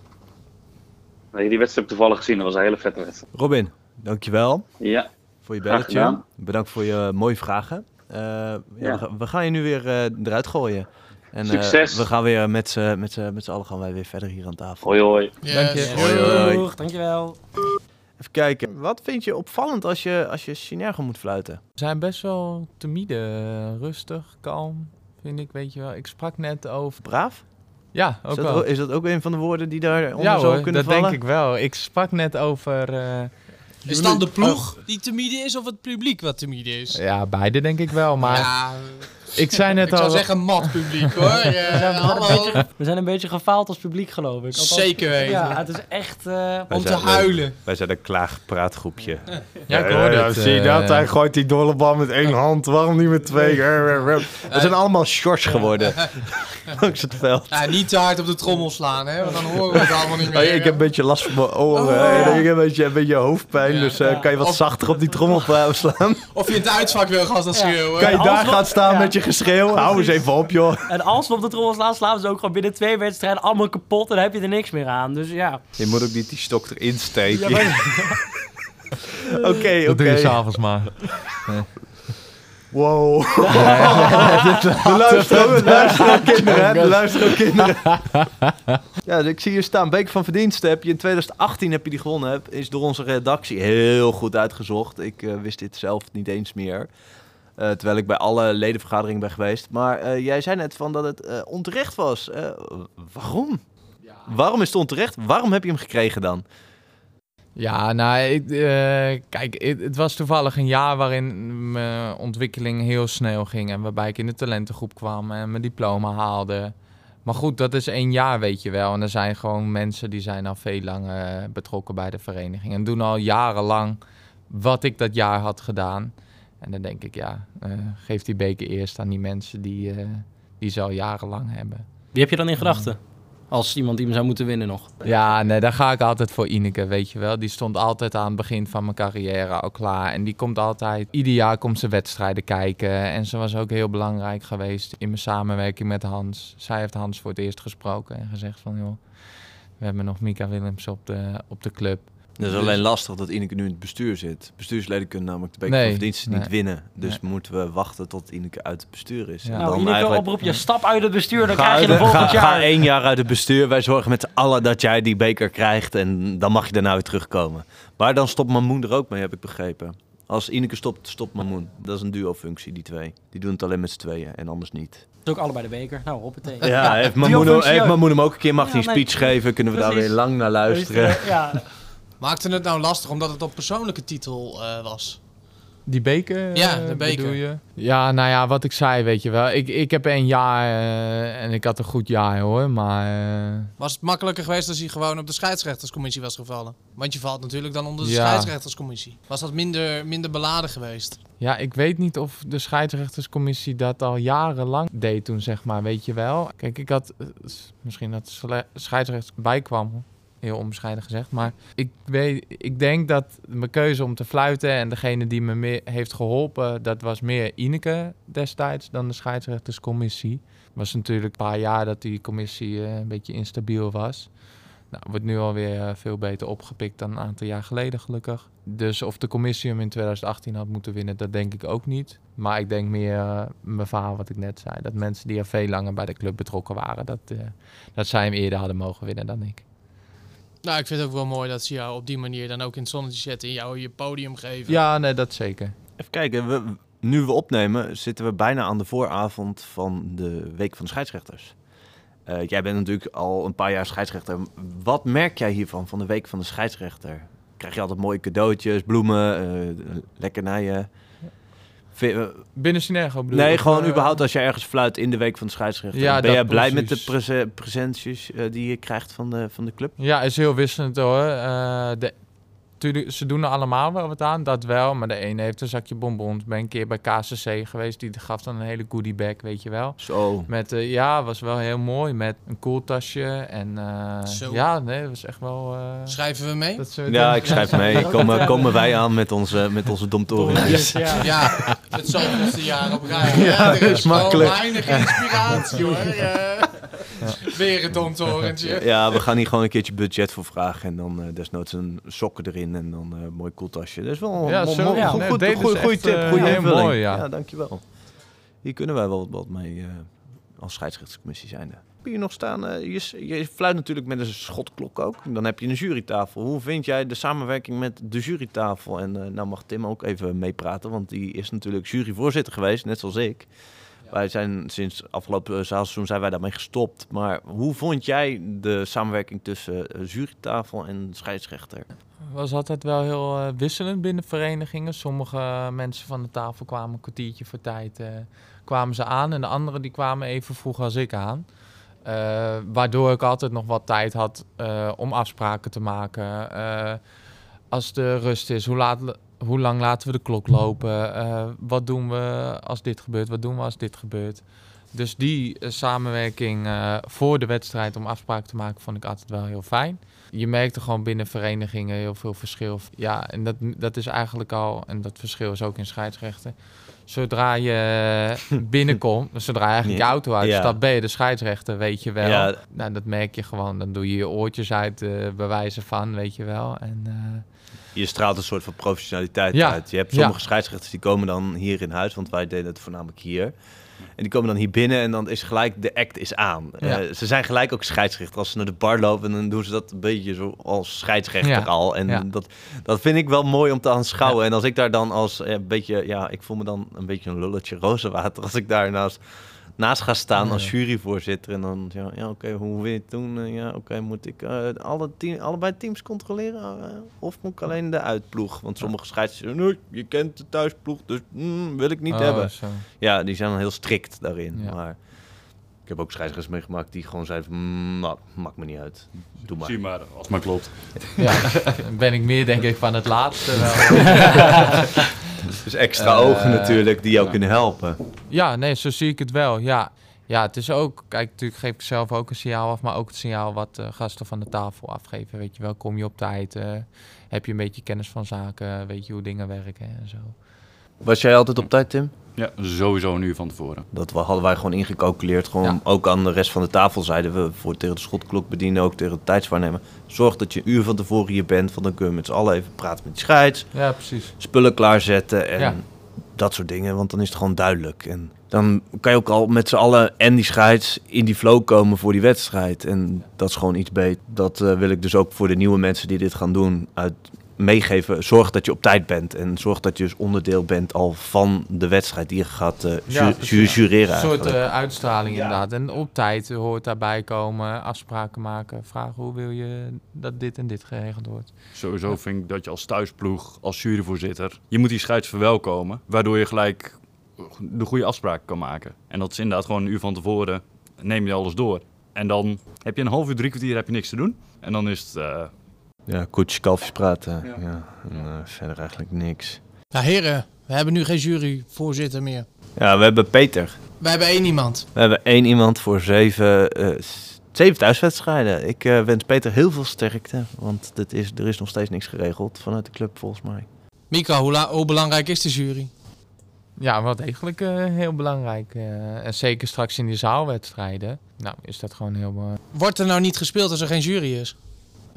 Nee, die wedstrijd heb ik toevallig gezien, dat was een hele vette wedstrijd.
Robin, dankjewel
Ja,
voor je belletje. Bedankt voor je mooie vragen. Eh, ja,
Ja.
We, ga- we gaan je nu weer eh, eruit gooien. En, eh,
Succes.
we gaan weer met z'n allen gaan wij weer verder hier aan tafel.
hoi hoi.
Yes.
Dank je.
Hoi, hoi.
Dankjewel.
Even kijken. Wat vind je opvallend als je, als je Synergo moet fluiten?
We zijn best wel timide, rustig, kalm, vind ik, weet je wel. Ik sprak net over...
Braaf?
Ja,
Is
ook
dat,
wel.
ook- is dat ook een van de woorden die daaronder
ja
zou
hoor,
kunnen
dat
vallen?
denk ik wel. Ik sprak net over... eh,
Is het dan de ploeg die timide is of het publiek wat timide is?
ja, beide denk ik wel. Maar
ja,
ik zei net
ik zou
al...
zeggen mat publiek hoor. Eh, hallo.
We zijn een beetje gefaald als publiek, geloof ik. Althans-
Zeker weten.
Ja, het is echt... eh,
Om te
zijn- wij-
huilen.
Wij zijn een klaagpraatgroepje.
Ja, ik hoorde het.
zie je
eh,
dat? Hij gooit die dolle bal met één hand. Waarom niet met twee? We zijn allemaal shorts geworden. Langs het veld.
Ja, niet te hard op de trommel slaan, hè, want dan horen we het allemaal niet
Oh,
meer.
ik heb een beetje last van mijn oren.
Oh.
Ik heb een beetje, een beetje hoofdpijn.
Ja.
Dus eh, kan je wat
Of-
zachter op die trommel slaan?
Of je in het uitvak wil gaan staan schreeuwen.
Kan je daar
we-
gaan staan
ja.
met je geschreeuw? Hou eens even op, joh.
En als we op de trommel slaan, slaan ze ook gewoon binnen twee wedstrijden allemaal kapot en dan heb je er niks meer aan. Dus ja.
Je moet ook niet die stok erin
Ja,
steken.
maar-
Oké,
Dat doe je
oké.
s'avonds maar.
Wow. De luisteren kinderen, hè? De luisteren kinderen. Ja, dus ik zie hier staan. Beker van Verdiensten heb je in 2018 heb je die gewonnen. Heb, is door onze redactie heel goed uitgezocht. Ik eh, wist dit zelf niet eens meer. Eh, terwijl ik bij alle ledenvergaderingen ben geweest. Maar eh, jij zei net van dat het eh, onterecht was. Waarom? Waarom is het onterecht? Waarom heb je hem gekregen dan?
Ja, nou, ik, kijk, het, het was toevallig een jaar waarin mijn ontwikkeling heel snel ging. En waarbij ik in de talentengroep kwam en mijn diploma haalde. Maar goed, dat is één jaar, weet je wel. En er zijn gewoon mensen die zijn al veel langer betrokken bij de vereniging. En doen al jarenlang wat ik dat jaar had gedaan. En dan denk ik, ja, eh, geef die beker eerst aan die mensen die, eh, die ze al jarenlang hebben.
Wie heb je dan in gedachten? Als iemand die hem zou moeten winnen nog.
Ja, nee, daar ga ik altijd voor Ineke, weet je wel. Die stond altijd aan het begin van mijn carrière al klaar. En die komt altijd, ieder jaar komt ze wedstrijden kijken. En ze was ook heel belangrijk geweest in mijn samenwerking met Hans. Zij heeft Hans voor het eerst gesproken en gezegd van, joh, we hebben nog Mika Willems op de, op de club.
Het is alleen lastig dat Ineke nu in het bestuur zit. Bestuursleden kunnen namelijk de beker
Nee,
van verdiensten niet winnen. Dus
Nee.
moeten we wachten tot Ineke uit het bestuur is.
Ja.
En
Nou,
dan
Ineke,
eigenlijk-
oproep je stap uit het bestuur, dan
Ga
krijg je de
de-
volgend
ga,
jaar.
Ga één jaar uit het bestuur. Wij zorgen met z'n allen dat jij die beker krijgt. En dan mag je daarna weer terugkomen. Maar dan stopt Mamoen er ook mee, heb ik begrepen. Als Ineke stopt, stopt Mamoen. Dat is een duo-functie, die twee. Die doen het alleen met z'n tweeën en anders niet.
is ook allebei de beker. Nou, hoppatee.
Ja,
functie
heeft. Mamoen hem ook een keer mag hij
Ja,
een
nee.
speech geven. Kunnen we daar weer lang naar luisteren.
Ja,
Maakte het nou lastig omdat het op persoonlijke titel eh, was?
Die beker?
Ja,
eh,
de beker.
bedoel je? Ja, nou ja, wat ik zei, weet je wel. Ik, ik heb een jaar eh, en ik had een goed jaar hoor, maar... eh,
Was het makkelijker geweest als hij gewoon op de scheidsrechterscommissie was gevallen? Want je valt natuurlijk dan onder de
Ja.
scheidsrechterscommissie. Was dat minder, minder beladen geweest?
Ja, ik weet niet of de scheidsrechterscommissie dat al jarenlang deed toen, zeg maar, weet je wel. Kijk, ik had, eh, misschien dat de scheidsrechter bijkwam, Heel onbescheiden gezegd. Maar ik, weet, ik denk dat mijn keuze om te fluiten en degene die me meer heeft geholpen, dat was meer Ineke destijds dan de scheidsrechterscommissie. Het was natuurlijk een paar jaar dat die commissie eh, een beetje instabiel was. Nou, wordt nu alweer eh, veel beter opgepikt dan een aantal jaar geleden, gelukkig. Dus of de commissie hem in 2018 had moeten winnen, dat denk ik ook niet. Maar ik denk meer eh, mijn verhaal wat ik net zei. Dat mensen die al veel langer bij de club betrokken waren, dat, dat zij hem eerder hadden mogen winnen dan ik.
Nou, ik vind het ook wel mooi dat ze jou op die manier dan ook in het zonnetje zetten en jou je podium geven.
Ja, nee, dat zeker.
Even kijken, we, nu we opnemen zitten we bijna aan de vooravond van de Week van de Scheidsrechters. Eh, jij bent natuurlijk al een paar jaar scheidsrechter. Wat merk jij hiervan, van de Week van de Scheidsrechter? Krijg je altijd mooie cadeautjes, bloemen, eh, lekkernijen? Eh,
Binnen Synergo bedoel
nee, gewoon
Eh,
überhaupt als je ergens fluit in de Week van de Scheidsrechter.
Ja,
ben jij blij met de
precies.
prese- presentjes eh, die je krijgt van de, van de club?
Ja, is heel wisselend hoor. De, tuurlijk, ze doen er allemaal wel wat aan, dat wel. Maar de ene heeft een zakje bonbons. Ben een keer bij KCC geweest, die gaf dan een hele goodie bag, weet je wel.
Zo.
Met, eh, ja, was wel heel mooi. Met een koeltasje. En eh,
Zo.
ja, nee, dat was echt wel... eh,
Schrijven we mee?
dat soort
Ja, ik schrijf mee. Komen, komen wij aan met onze, met onze domtorentjes.
Ja.
Ja, het zoveelste jaar op rij. Ja, er
dat
is
is makkelijk.
gewoon weinig inspiratie hoor. Eh, Weer een domtorentje.
Ja, we gaan hier gewoon een keertje budget voor vragen. En dan eh, desnoods een sokken erin en dan een mooi koeltasje. Dat is wel een
Ja,
mo-
zo,
mo-
ja,
goed,
nee,
goed,
deden
goed,
ze
goede tip,
eh,
goede
heel
invulling.
mooi, ja.
ja, dankjewel. Hier kunnen wij wel wat mee eh, als scheidsrechtscommissie zijn. Heb je hier nog staan? eh, je, je fluit natuurlijk met een schotklok ook. Dan heb je een jurytafel. Hoe vind jij de samenwerking met de jurytafel? En eh, nou mag Tim ook even meepraten, want die is natuurlijk juryvoorzitter geweest, net zoals ik. Wij zijn sinds afgelopen zaalseizoen zijn wij daarmee gestopt. Maar hoe vond jij de samenwerking tussen eh, jurytafel en scheidsrechter?
was altijd wel heel eh, wisselend binnen verenigingen. Sommige mensen van de tafel kwamen een kwartiertje voor tijd eh, kwamen ze aan. En de anderen die kwamen even vroeg als ik aan. Eh, waardoor ik altijd nog wat tijd had eh, om afspraken te maken. Eh, als de rust is, hoe, laat, hoe lang laten we de klok lopen? Eh, wat doen we als dit gebeurt? Wat doen we als dit gebeurt? Dus die eh, samenwerking eh, voor de wedstrijd om afspraken te maken vond ik altijd wel heel fijn. Je merkte gewoon binnen verenigingen heel veel verschil. Ja, en dat, dat is eigenlijk al, en dat verschil is ook in scheidsrechten. Zodra je binnenkomt, zodra je eigenlijk je auto uitstapt,
Ja.
ben je de scheidsrechter, weet je wel.
Ja.
Nou, dat merk je gewoon. Dan doe je je oortjes uit, bij wijze van, weet je wel. En,
Je straalt een soort van professionaliteit
Ja.
uit. Je hebt
Ja.
sommige scheidsrechters die komen dan hier in huis, want wij deden het voornamelijk hier. En die komen dan hier binnen en dan is gelijk de act is aan.
Ja.
Eh, ze zijn gelijk ook scheidsrechter. Als ze naar de bar lopen, dan doen ze dat een beetje zo als scheidsrechter al. En dat, dat vind ik wel mooi om te aanschouwen. En als ik daar dan als eh, een beetje, ja, ik voel me dan een beetje een lulletje rozenwater. Als ik daar naast, naast ga staan
Ja.
als juryvoorzitter. En dan, ja, ja oké, hoe wil je het doen? Eh, ja, oké, moet ik eh, alle team, allebei teams controleren? Eh, of moet ik alleen de uitploeg? Want sommige scheidsrechters nee, je kent de thuisploeg, dus mm, wil ik niet
oh,
hebben.
zo.
Ja, die zijn dan heel strikt daarin.
Ja.
Maar ik heb ook scheidsrechters meegemaakt die gewoon zeiden van, mm, nou, maakt me niet uit. Doe maar.
Zie maar, als het maar klopt.
Ja, ben ik meer denk ik van het laatste wel.
Dus extra
Eh,
ogen natuurlijk die jou
ja.
kunnen helpen.
Ja, nee, zo zie ik het wel. Ja. ja, het is ook... Kijk, natuurlijk geef ik zelf ook een signaal af... maar ook het signaal wat eh, gasten van de tafel afgeven. Weet je wel, kom je op tijd? eh, heb je een beetje kennis van zaken? Weet je hoe dingen werken en zo?
Was jij altijd op tijd, Tim?
Ja, sowieso een uur van tevoren.
Dat hadden wij gewoon ingecalculeerd. Gewoon
Ja.
ook aan de rest van de tafel zeiden we voor tegen de schotklok bedienen, ook tegen de tijdswaarnemer. Zorg dat je een uur van tevoren hier bent, want dan kun je met z'n allen even praten met de scheids.
Ja, precies.
spullen klaarzetten en
Ja.
dat soort dingen, want dan is het gewoon duidelijk. En dan kan je ook al met z'n allen en die scheids in die flow komen voor die wedstrijd. En dat is gewoon iets beter. Dat eh, wil ik dus ook voor de nieuwe mensen die dit gaan doen uit meegeven. Zorg dat je op tijd bent en zorg dat je dus onderdeel bent al van de wedstrijd die je gaat eh,
Ja,
ju- jureren
Een soort eh, uitstraling
Ja.
inderdaad. En op tijd hoort daarbij komen, afspraken maken, vragen hoe wil je dat dit en dit geregeld wordt.
Sowieso vind ik dat je als thuisploeg, als juryvoorzitter, je moet die scheids verwelkomen. Waardoor je gelijk de goede afspraken kan maken. En dat is inderdaad gewoon een uur van tevoren, neem je alles door. En dan heb je een half uur, drie kwartier heb je niks te doen. En dan is het... eh,
Ja, koetjes, kalfjes praten. Ja.
Ja.
en, eh, verder eigenlijk niks.
Nou heren, we hebben nu geen juryvoorzitter meer.
Ja, we hebben Peter.
We hebben één iemand.
We hebben één iemand voor zeven, eh, Zeven thuiswedstrijden. Ik eh, wens Peter heel veel sterkte, want dit is, er is nog steeds niks geregeld vanuit de club volgens mij.
Mika, hoe, la- hoe belangrijk is de jury?
Ja, wel degelijk eh, heel belangrijk. eh, en zeker straks in die zaalwedstrijden. Nou, is dat gewoon heel...
Wordt er nou niet gespeeld als er geen jury is?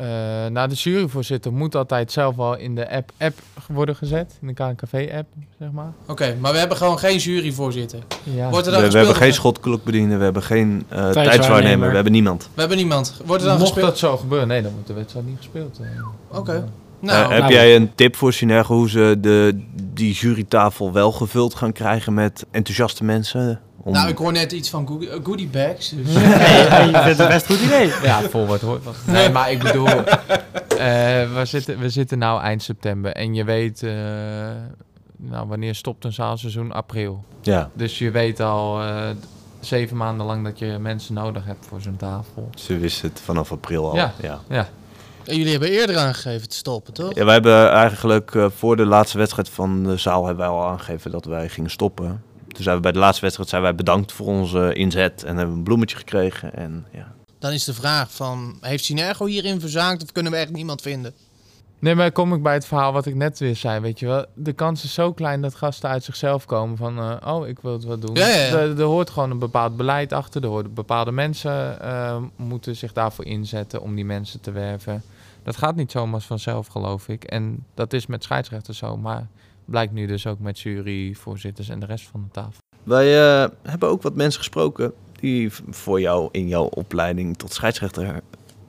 Eh, nou, de juryvoorzitter moet altijd zelf wel in de app, app worden gezet. In de KNKV-app, zeg maar.
Oké, maar we hebben gewoon geen juryvoorzitter.
Ja.
Wordt er
We,
dan
we
gespeeld?
hebben geen schotklokbediende, we hebben geen eh
Tijdswaarnemer.
we hebben niemand.
We hebben niemand. Wordt er dan
Mocht
gespeeld?
dat zo gebeuren, nee, dan wordt de wedstrijd niet gespeeld. eh.
Oké.
Eh,
Nou,
heb
nou,
jij een tip voor Synergo hoe ze de, die jurytafel wel gevuld gaan krijgen met enthousiaste mensen? Om...
nou, ik hoor net iets van goodie, eh, goodie bags. Dus.
Nee, je vindt het best goed idee.
Ja, vol wat hoort wat. Nee, maar ik bedoel, eh, we, zitten, we zitten nou eind september en je weet, eh, nou, wanneer stopt een zaalseizoen? April.
Ja,
Dus je weet al eh, zeven maanden lang dat je mensen nodig hebt voor zo'n tafel.
ze wisten het vanaf april al.
Ja.
ja.
Ja,
En jullie hebben eerder aangegeven te stoppen, toch?
Ja, wij hebben eigenlijk eh, voor de laatste wedstrijd van de zaal hebben wij al aangegeven dat wij gingen stoppen. Toen zijn we bij de laatste wedstrijd zijn wij bedankt voor onze inzet en hebben een bloemetje gekregen. En ja,
Dan is de vraag van, heeft Synergo hierin verzaakt of kunnen we echt niemand vinden?
Nee, maar kom ik bij het verhaal wat ik net weer zei, weet je wel. De kans is zo klein dat gasten uit zichzelf komen van, eh, oh, ik wil het wat doen.
Ja, ja, ja.
Er, er hoort gewoon een bepaald beleid achter. Er hoort bepaalde mensen eh, moeten zich daarvoor inzetten om die mensen te werven. Dat gaat niet zomaar vanzelf, geloof ik. En dat is met scheidsrechters zo, maar blijkt nu dus ook met juryvoorzitters en de rest van de tafel.
wij eh, hebben ook wat mensen gesproken die voor jou in jouw opleiding tot scheidsrechter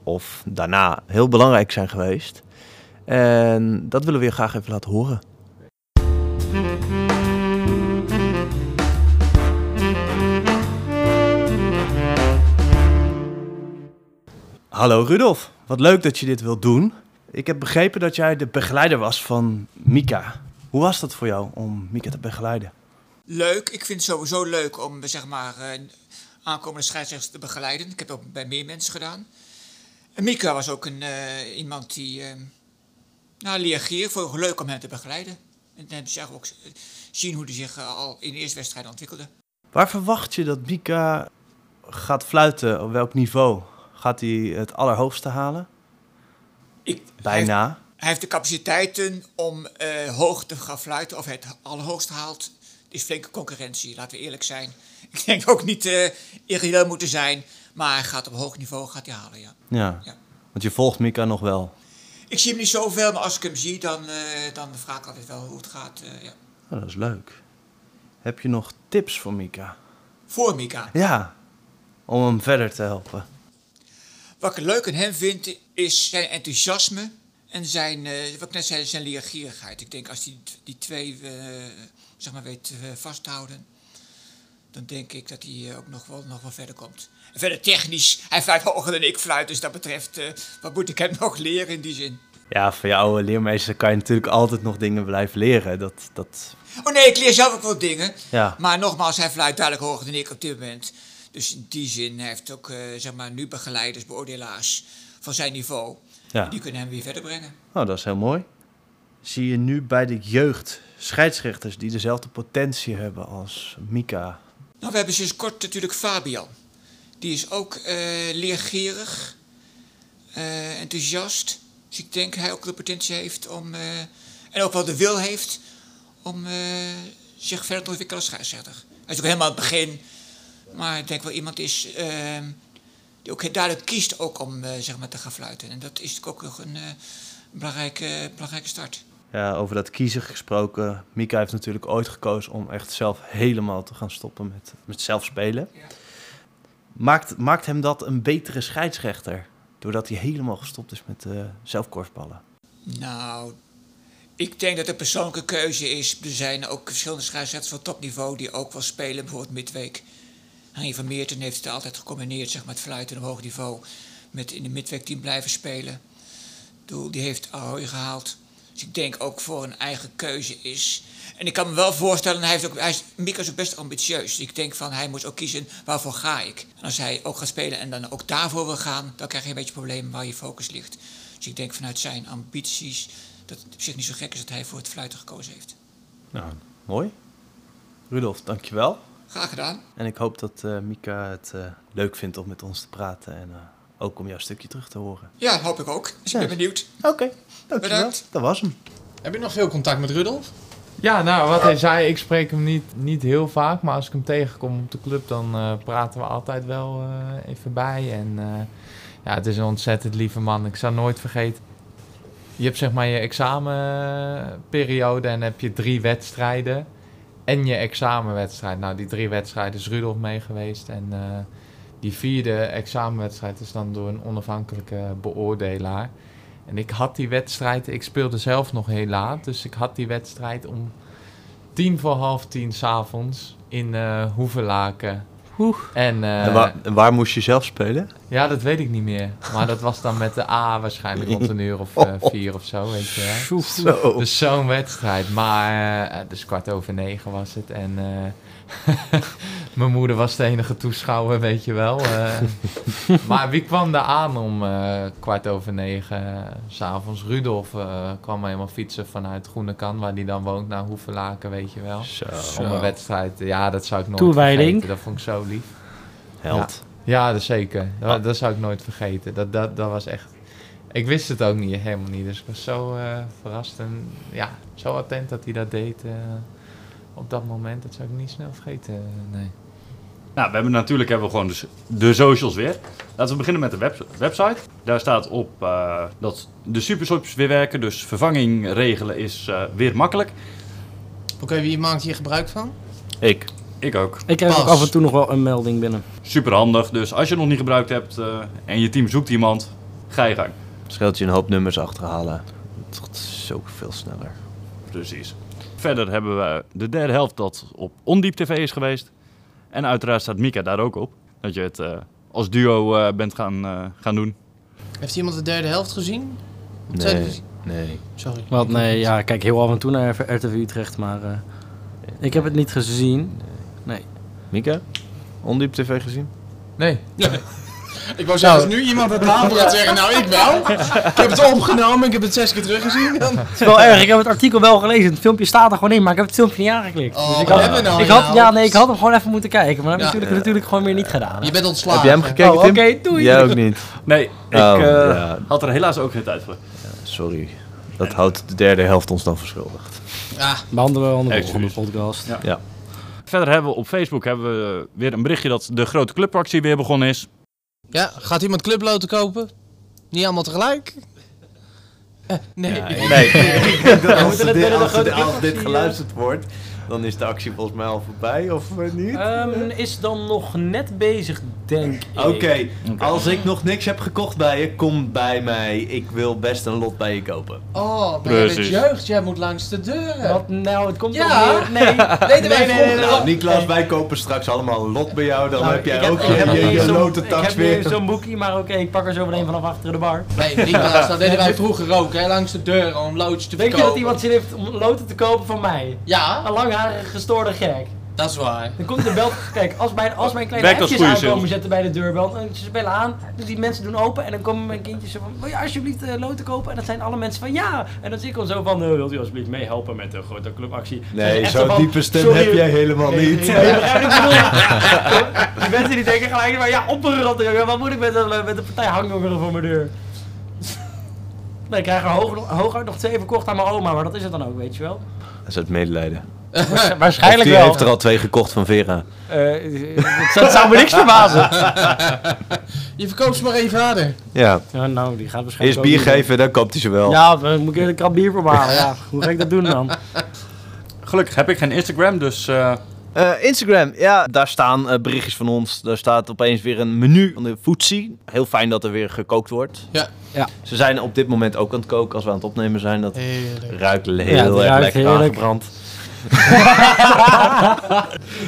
of daarna heel belangrijk zijn geweest. En dat willen we je graag even laten horen. Hallo Rudolf, wat leuk dat je dit wilt doen. Ik heb begrepen dat jij de begeleider was van Mika. Hoe was dat voor jou om Mika te begeleiden?
Leuk. Ik vind het sowieso leuk om zeg maar, eh, aankomende scheidsrechters te begeleiden. Ik heb het ook bij meer mensen gedaan. En Mika was ook een, eh, iemand die eh nou, leergierig vond het leuk om hem te begeleiden. En dan zeg ook zien hoe hij zich al in de eerste wedstrijd ontwikkelde.
Waar verwacht je dat Mika gaat fluiten? Op welk niveau? Gaat hij het allerhoogste halen?
Ik, Hij,
Bijna.
Hij heeft de capaciteiten om eh, hoog te gaan fluiten. Of hij het allerhoogste haalt. Het is flinke concurrentie, laten we eerlijk zijn. Ik denk ook niet eh irreëel moeten zijn. Maar hij gaat op hoog niveau gaat hij halen, ja.
Ja.
Ja.
Want je volgt Mika nog wel.
Ik zie hem niet zoveel, maar als ik hem zie, dan, eh, dan vraag ik altijd wel hoe het gaat. ja.
Oh, dat is leuk. Heb je nog tips voor Mika?
Voor Mika.
Ja. Om hem verder te helpen.
Wat ik leuk aan hem vind, is zijn enthousiasme en zijn, eh, wat ik net zei, zijn leergierigheid. Ik denk als hij die twee eh, zeg maar weet eh, vasthouden, dan denk ik dat hij ook nog wel, nog wel verder komt. En verder technisch, hij fluit hoger dan ik fluit, dus dat betreft, wat moet ik hem nog leren in die zin?
Ja, van je oude leermeester kan je natuurlijk altijd nog dingen blijven leren. Dat, dat,
Oh nee, ik leer zelf ook wel dingen.
ja.
Maar nogmaals, hij fluit duidelijk hoger dan ik op dit moment. Dus in die zin hij heeft ook zeg maar, nu begeleiders, beoordelaars van zijn niveau.
Ja.
Die kunnen hem weer verder brengen.
Oh, dat is heel mooi. Zie je nu bij de jeugd scheidsrechters die dezelfde potentie hebben als Mika?
Nou, we hebben sinds kort natuurlijk Fabian. Die is ook eh, leergierig, eh, enthousiast. Dus ik denk hij ook de potentie heeft om, eh, en ook wel de wil heeft om zich verder te ontwikkelen als scheidsrechter. Hij is ook helemaal aan het begin, maar ik denk wel iemand is eh, die ook heel duidelijk kiest ook om eh, zeg maar te gaan fluiten. En dat is natuurlijk ook nog een eh, belangrijke, belangrijke start.
Ja, over dat kiezen gesproken. Mika heeft natuurlijk ooit gekozen om echt zelf helemaal te gaan stoppen met, met zelf spelen.
Ja.
Maakt, maakt hem dat een betere scheidsrechter? Doordat hij helemaal gestopt is met uh, zelfkorfballen.
Nou, ik denk dat het een persoonlijke keuze is. Er zijn ook verschillende scheidsrechters van topniveau die ook wel spelen, bijvoorbeeld midweek. Henry van Meerten heeft het altijd gecombineerd, zeg fluiten op hoog niveau. Met in de midweekteam blijven spelen. Die heeft Ahoy gehaald. Dus ik denk ook voor een eigen keuze is. En ik kan me wel voorstellen, hij, heeft ook, hij is, Mika is ook best ambitieus. Dus ik denk van, hij moet ook kiezen, waarvoor ga ik? En als hij ook gaat spelen en dan ook daarvoor wil gaan, dan krijg je een beetje problemen waar je focus ligt. Dus ik denk vanuit zijn ambities dat het op zich niet zo gek is dat hij voor het fluiten gekozen heeft.
Nou, mooi. Rudolf, dankjewel.
Graag gedaan.
En ik hoop dat eh, Mika het eh, leuk vindt om met ons te praten. En eh, ook om jouw stukje terug te horen.
Ja, hoop ik ook. Dus ik ben benieuwd.
Oké, dankjewel.
Bedankt.
Dat was hem.
Heb je nog veel contact met Rudolf?
Ja, nou, wat hij zei, ik spreek hem niet, niet heel vaak, maar als ik hem tegenkom op de club, dan eh, praten we altijd wel eh, even bij. En eh, ja, het is een ontzettend lieve man. Ik zal nooit vergeten. Je hebt zeg maar je examenperiode en dan heb je drie wedstrijden en je examenwedstrijd. Nou, die drie wedstrijden is Rudolf mee geweest en eh, die vierde examenwedstrijd is dan door een onafhankelijke beoordelaar. En ik had die wedstrijd, ik speelde zelf nog heel laat, dus ik had die wedstrijd om tien voor half tien s'avonds in eh Hoevelaken. En, eh,
En, waar, moest je zelf spelen?
ja, dat weet ik niet meer. Maar dat was dan met de A waarschijnlijk rond een uur of eh, vier of zo, weet je wel.
Zo.
Dus zo'n wedstrijd. Maar, eh, dus kwart over negen was het. En eh, mijn moeder was de enige toeschouwer, weet je wel. eh. maar wie kwam daar aan om eh, kwart over negen s s'avonds? Rudolf eh, kwam helemaal fietsen vanuit Groenekan, waar die dan woont, naar Hoevelaken, weet je wel.
Zo.
Om een wedstrijd. Ja, dat zou ik nooit
Toewijding.
vergeten. Dat vond ik zo lief.
Held.
Ja, dat zeker. Dat, dat zou ik nooit vergeten. Dat, dat, dat was echt... Ik wist het ook niet, helemaal niet. Dus ik was zo eh, verrast en ja, zo attent dat hij dat deed op dat moment. Dat zou ik niet snel vergeten, eh, nee.
Nou, we hebben natuurlijk hebben we gewoon de, de socials weer. Laten we beginnen met de web- website. Daar staat op eh, dat de supershops weer werken, dus vervanging regelen is eh, weer makkelijk.
Oké, wie maakt hier gebruik van?
Ik.
Ik ook.
Ik krijg ook af en toe nog wel een melding binnen.
Super handig, dus als je het nog niet gebruikt hebt eh, en je team zoekt iemand, ga je gang.
Scheelt je een hoop nummers achterhalen. Het gaat zoveel sneller.
Precies. Verder hebben we de derde helft dat op Ondiep TV is geweest. En uiteraard staat Mika daar ook op. Dat je het eh, als duo eh, bent gaan, eh, gaan doen.
Heeft iemand de derde helft gezien?
Nee, nee.
Sorry.
Wat,
Ik
nee, ja, kijk heel af en toe naar RTV Utrecht, maar eh, ik heb het niet gezien.
Mika? Ondiep TV gezien?
Nee,
Ik wou zeggen, als nu iemand aan tafel gaat zeggen, nou ik wel. Ik heb het opgenomen, ik heb het zes keer teruggezien. Dan...
Het is wel erg, ik heb het artikel wel gelezen. Het filmpje staat er gewoon in, maar ik heb het filmpje niet aangeklikt.
Oh,
Dus ik
wat
had,
hebben we nou
ik had,
nou?
ja, nee, ik had hem gewoon even moeten kijken. Maar dat heb ik
Ja.
natuurlijk, natuurlijk gewoon weer niet gedaan.
Je bent ontslagen.
Heb jij hem gekeken,
Oh,
Tim?
oké, doei.
Jij ook niet.
Nee, ik
Oh,
eh,
ja.
had er helaas ook geen tijd voor.
Sorry. Dat houdt de derde helft ons dan verschuldigd.
Ah,
Behandelen we aan de volgende podcast.
Ja.
Ja.
Verder hebben we op Facebook hebben we weer een berichtje dat de grote clubactie weer begonnen is.
Ja, gaat iemand clubloten kopen? Niet allemaal tegelijk? Eh, nee.
Nee.
moeten het binnen de grote
als dit
clubactie,
geluisterd wordt, dan is de actie volgens mij al voorbij, of eh, niet?
Ehm, is dan nog net bezig, denk ik.
Oké, als ik nog niks heb gekocht bij je, kom bij mij. Ik wil best een lot bij je kopen.
Oh, maar je bent jeugd, jij moet langs de deuren.
Wat nou, het komt
Ja.
wel weer... Nee,
Nee, nee,
nee, nee, nee,
Nou, Niklas, wij kopen straks allemaal een lot bij jou. Dan
Nou,
heb jij ook je,
heb
je,
niet
je
zo'n-
lotentax
Ik heb
weer.
weer zo'n boekie, maar oké, ik pak er zo meteen vanaf achter de bar.
Nee, Niklaas, dat deden wij vroeger ook, hè, langs de deur om loodjes te
Weet je
verkopen.
dat iemand zin heeft om loten te kopen van mij?
Ja,
Een langharige gestoorde gek.
dat is waar.
Dan komt de bel. Kijk, als mijn, als mijn kleine
Werkt als
hekjes
goede
aankomen zetten bij de deurbel, dan ze bellen aan, dus die mensen doen open en dan komen mijn kindjes zo van, wil je alsjeblieft eh, loten kopen? En dan zijn alle mensen van ja. En dan zie ik al zo van, eh, wilt u alsjeblieft meehelpen met de grote clubactie?
Nee, zo'n
van,
diepe stem
sorry,
heb jij helemaal
Nee,
niet.
nee, nee, ik bedoel? Die mensen die denken gelijk van, ja, op een rot, jongen, wat moet ik met een, met een partij hangjongeren voor mijn deur? Nee, ik krijg er hoog, hooguit nog twee verkocht aan mijn oma, maar dat is het dan ook, weet je wel.
Dat is het medelijden.
Waarschijnlijk
Of die
wel.
heeft er al twee gekocht van Vera.
Eh, dat zou me niks verbazen.
Je verkoopt ze maar even harder.
Ja,
Ja, nou, die gaat
eerst
waarschijnlijk
bier
ook niet.
geven, dan koopt hij ze wel.
Ja, dan moet ik er een krab bier voor halen. Ja, hoe ga ik dat doen dan?
Gelukkig heb ik geen Instagram, dus eh,
Eh, Instagram, ja, daar staan berichtjes van ons. Daar staat opeens weer een menu van de Foodsie. Heel fijn dat er weer gekookt wordt.
Ja.
Ja.
Ze zijn op dit moment ook aan het koken als we aan het opnemen zijn. Dat
Heerlijk.
ruikt heel
Ja,
erg lekker
heerlijk.
aangebrand.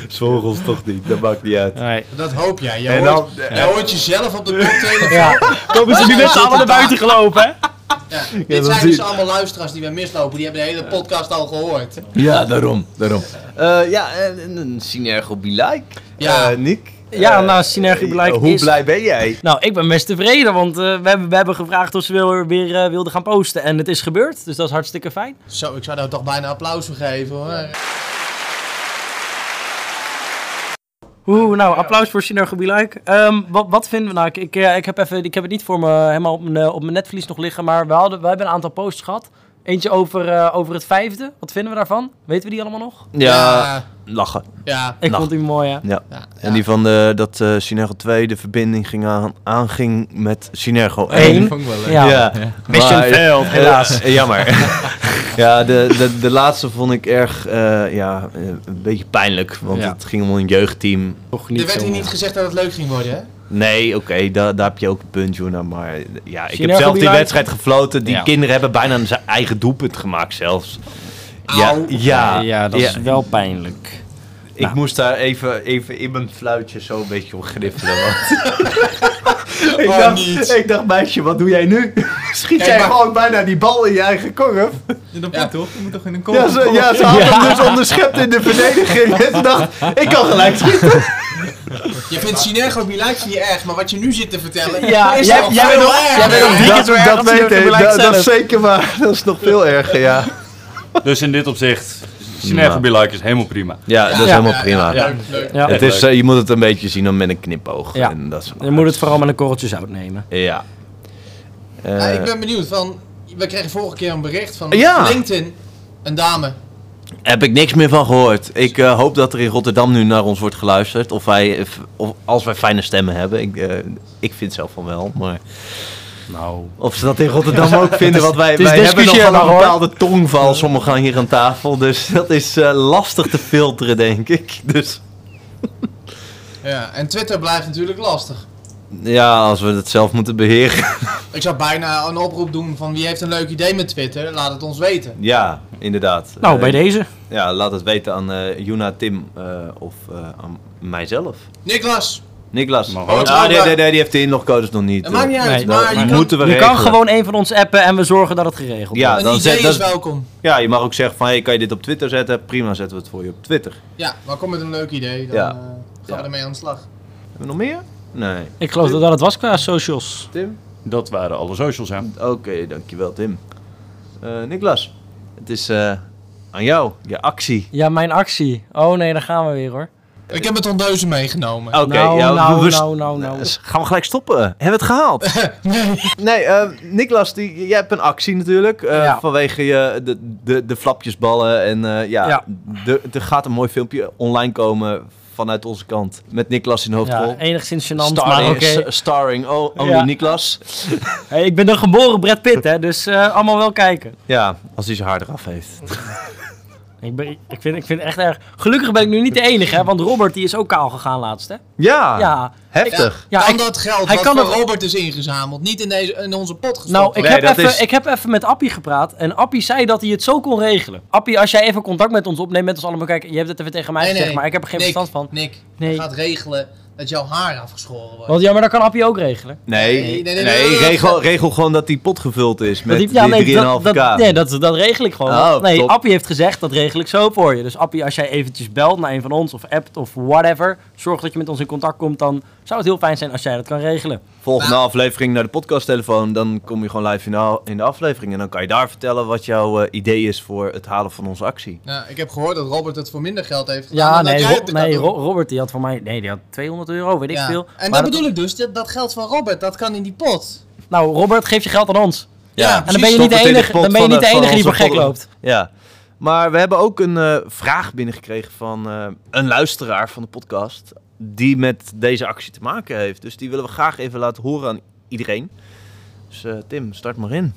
Vogels toch niet, dat maakt niet uit.
Nee.
Dat hoop jij. Je,
En
hoort,
dan-
je hoort jezelf op de koptelefoon.
Ja. Komen ze nu met z'n allen naar buiten gelopen, hè?
Ja, dit zijn dus allemaal luisteraars die bij mislopen. Die hebben de hele podcast al gehoord.
Ja, daarom. daarom. Eh, ja, en een Synergo Be Like.
Ja.
Eh, Nick?
Ja,
Eh,
nou, Synergie Like
Hoe
is-
blij ben jij?
Nou, ik ben best tevreden, want eh, we, hebben, we hebben gevraagd of ze weer, weer eh, wilden gaan posten. En het is gebeurd, dus dat is hartstikke fijn.
Zo, ik zou daar toch bijna applaus voor geven hoor.
Oeh, nou, applaus voor Synergo Be Like. Ehm, wat, wat vinden we nou? Ik, ik, eh, ik, heb even, ik heb het niet voor me helemaal op mijn, eh, op mijn netvlies nog liggen, maar we, hadden, we hebben een aantal posts gehad. Eentje over, eh, over het vijfde. Wat vinden we daarvan? Weten we die allemaal nog?
Ja, lachen.
ja.
Ik vond die mooi, hè?
Ja.
Ja,
En die van de, dat eh Synergo 2 de verbinding ging aan, aanging met Synergo 1.
Eén.
Dat vond ik wel leuk.
Ja.
Ja.
Mission failed,
eh,
helaas.
eh, jammer. ja, de, de, de laatste vond ik erg eh, ja, eh, een beetje pijnlijk. Want
Ja.
het ging om een jeugdteam.
Toch
Er werd hier niet gezegd dat het leuk ging worden, hè?
Nee, oké, daar, daar heb je ook een punt, Jona. Maar ja, ik heb
Synergo
zelf die wedstrijd gefloten. Die
Ja.
kinderen hebben bijna zijn eigen doelpunt gemaakt zelfs. Ja, ja,
ja, dat
ja.
is wel pijnlijk.
Ik
Nou.
moest daar even, even in mijn fluitje zo een beetje op griffelen. Want... ik,
Oh,
dacht,
niet.
ik dacht, meisje, wat doe jij nu? Schiet
Kijk,
jij
maar-
gewoon bijna die bal in je eigen korf?
Ja, dat
Ja.
toch? Je moet toch in een kool?
Ja, ze, ja, ze had hem dus onderschept in de verdediging. En ze dacht, ik kan gelijk schieten.
Je vindt Like vind je erg, maar wat je nu zit te vertellen
Ja,
is
jij- jij bent nog-
erger.
jij bent nog drie keer zo erg als
weet ik. Dat, dat is zeker waar. Dat is nog veel erger, ja.
Dus in dit opzicht, Be Like is helemaal prima.
Ja, dat is
Ja,
helemaal prima.
ja.
Het is, eh, je moet het een beetje zien dan met een knipoog.
Ja.
En dat is
Je moet het vooral met een korreltje zout nemen.
Ja. Eh,
ik ben benieuwd, van, we kregen vorige keer een bericht van
Ja.
LinkedIn, een dame.
Heb ik niks meer van gehoord. Ik eh, hoop dat er in Rotterdam nu naar ons wordt geluisterd. Of, wij, of, als wij fijne stemmen hebben. Ik, eh, ik vind zelf van wel. Maar
Nou.
of ze dat in Rotterdam ook vinden. Want wij,
het is
wij hebben nog wel
discussieerbaar,
een bepaalde tongval. Sommigen hier aan tafel. Dus dat is eh, lastig te filteren, denk ik. Dus
Ja, en Twitter blijft natuurlijk lastig.
ja, als we het zelf moeten beheren.
Ik zou bijna een oproep doen van wie heeft een leuk idee met Twitter, laat het ons weten.
ja, inderdaad.
Nou,
Eh,
bij deze.
Ja, laat het weten aan eh Juna, Tim eh, of eh, aan mijzelf.
Niklas,
Niklas.
Ook.
Ah, nee, nee, nee, die heeft de inlogcodes nog niet.
dat maakt niet uit,
Nee,
maar je kan,
moeten we
Je
regelen.
kan gewoon een van ons appen en we zorgen dat het geregeld
Ja,
wordt.
een
dan
idee
zet-
is
dat-
welkom.
Ja, je mag ook zeggen van, hey, kan je dit op Twitter zetten? Prima, zetten we het voor je op Twitter.
Ja, maar kom met een leuk idee, dan
Ja.
eh, gaan
Ja.
we ermee aan de slag.
Hebben we nog meer? Nee.
Ik geloof dat dat het was qua socials.
Tim?
Dat waren alle socials, hè.
Oké, dankjewel Tim. Eh Niklas, het is eh, aan jou, je actie.
Ja, mijn actie. Oh nee, daar gaan we weer hoor.
Ik heb het ondeuzen meegenomen.
Oké,
nou,
ja,
nou,
we-
nou, nou, nou.
Dus gaan we gelijk stoppen? Hebben we het gehaald?
nee.
nee, eh, Niklas, die, jij hebt een actie natuurlijk. eh,
Ja.
Vanwege je, de, de, de flapjesballen. En eh, ja,
Ja.
de- er gaat een mooi filmpje online komen vanuit onze kant. Met Niklas in de hoofdrol.
Ja, enigszins gênant,
Starring, starring oh, only
Ja.
Niklas.
Hey, ik ben een geboren Brad Pitt, hè, dus eh, allemaal wel kijken.
Ja, als hij zijn haar eraf heeft.
Ik, ben, ik, vind, ik vind het echt erg... Gelukkig ben ik nu niet de enige, hè, want Robert die is ook kaal gegaan laatst, hè?
Ja,
Ja,
heftig.
ja
kan
ik,
dat geld
hij
wat
kan
voor
het-
Robert is ingezameld, niet in, deze, in onze pot gestopt
nou, ik,
Nee,
heb even,
is-
ik heb even met Appie gepraat en Appie zei dat hij het zo kon regelen. Appie, als jij even contact met ons opneemt, met ons allemaal kijken, je hebt het even tegen mij
Nee,
gezegd,
nee.
maar ik heb er geen
Nick,
verstand van.
Nick,
Nee.
je gaat regelen dat jouw haar afgeschoren wordt.
Want ja, maar dat kan Appie ook regelen.
Nee,
Nee,
nee,
nee, nee,
regel, regel gewoon dat die pot gevuld is met
die- ja, nee,
die 3,5k.
dat, dat, nee, dat, dat regel ik gewoon.
Oh,
nee,
top.
Appie heeft gezegd, dat regel ik zo voor je. Dus Appie, als jij eventjes belt naar een van ons of appt of whatever, zorg dat je met ons in contact komt, dan zou het heel fijn zijn als jij dat kan regelen.
Volgende aflevering naar de podcasttelefoon, dan kom je gewoon live in de, a- in de aflevering. En dan kan je daar vertellen wat jouw eh, idee is voor het halen van onze actie.
Nou, ik heb gehoord dat Robert het voor minder geld heeft gedaan
Ja,
dan dat
nee,
jij
Ro-
het
nee. Ro- Robert die had voor mij, nee, die had 200 euro, weet ik
Ja.
veel.
En dat bedoel ik dus, dat, dat geld van Robert, dat kan in die pot.
Nou, Robert, geef je geld aan ons.
Ja,
En dan ben je niet de enige, dan ben je niet de enige die voor gek loopt.
Ja, maar we hebben ook een eh, vraag binnengekregen van eh, een luisteraar van de podcast. Die met deze actie te maken heeft. Dus die willen we graag even laten horen aan iedereen. Dus eh, Tim, start maar in.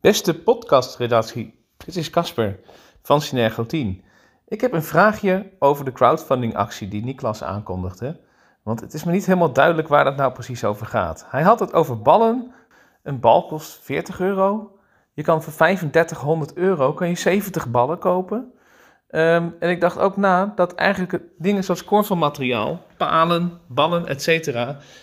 Beste podcastredactie, dit is Casper van Synergo 10. Ik heb een vraagje over de crowdfundingactie die Niklas aankondigde. Want het is me niet helemaal duidelijk waar het nou precies over gaat. Hij had het over ballen. Een bal kost 40 euro. Je kan voor 3500 euro kan je 70 ballen kopen. Ehm, en ik dacht ook na dat eigenlijk dingen zoals korfbalmateriaal, palen, ballen, etc.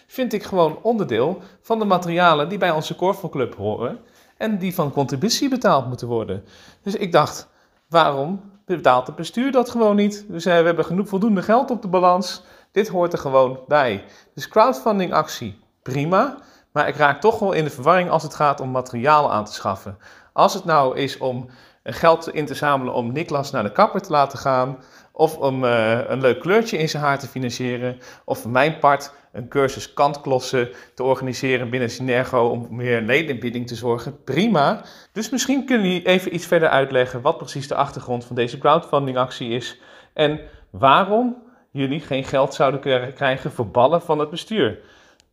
vind ik gewoon onderdeel van de materialen die bij onze korfbalclub horen en die van contributie betaald moeten worden. Dus ik dacht, waarom betaalt het bestuur dat gewoon niet? Dus we hebben genoeg voldoende geld op de balans. Dit hoort er gewoon bij. Dus crowdfunding actie, prima. Maar ik raak toch wel in de verwarring als het gaat om materiaal aan te schaffen. Als het nou is om geld in te zamelen om Niklas naar de kapper te laten gaan, of om eh, een leuk kleurtje in zijn haar te financieren, of voor mijn part een cursus kantklossen te organiseren binnen Synergo om meer ledenbieding te zorgen, prima. Dus misschien kunnen jullie even iets verder uitleggen wat precies de achtergrond van deze crowdfundingactie is en waarom jullie geen geld zouden kunnen krijgen voor ballen van het bestuur.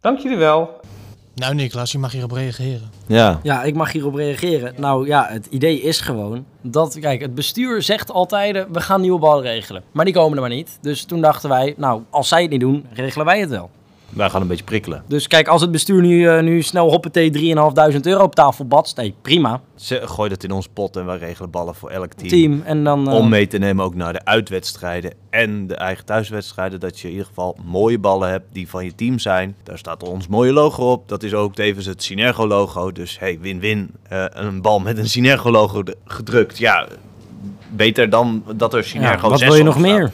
Dank jullie wel.
Nou Niklas, je mag hierop reageren.
Ja.
Ja, ik mag hierop reageren. Nou ja, het idee is gewoon dat, kijk, het bestuur zegt altijd, eh, we gaan nieuwe ballen regelen. Maar die komen er maar niet. Dus toen dachten wij, nou, als zij het niet doen, regelen wij het wel.
Wij gaan een beetje prikkelen.
Dus kijk, als het bestuur nu, eh, nu snel hoppatee 3.500 euro op tafel batst, nee, prima.
Ze, gooi dat in ons pot en wij regelen ballen voor elk team.
Team. En dan... eh,
Om mee te nemen ook naar de uitwedstrijden en de eigen thuiswedstrijden. Dat je in ieder geval mooie ballen hebt die van je team zijn. Daar staat ons mooie logo op. Dat is ook tevens het Synergo logo. Dus hey, win-win. Eh, een bal met een Synergo logo gedrukt. Ja, beter dan dat er
ja,
Synergo
wat
6
wil je nog
staat.
meer?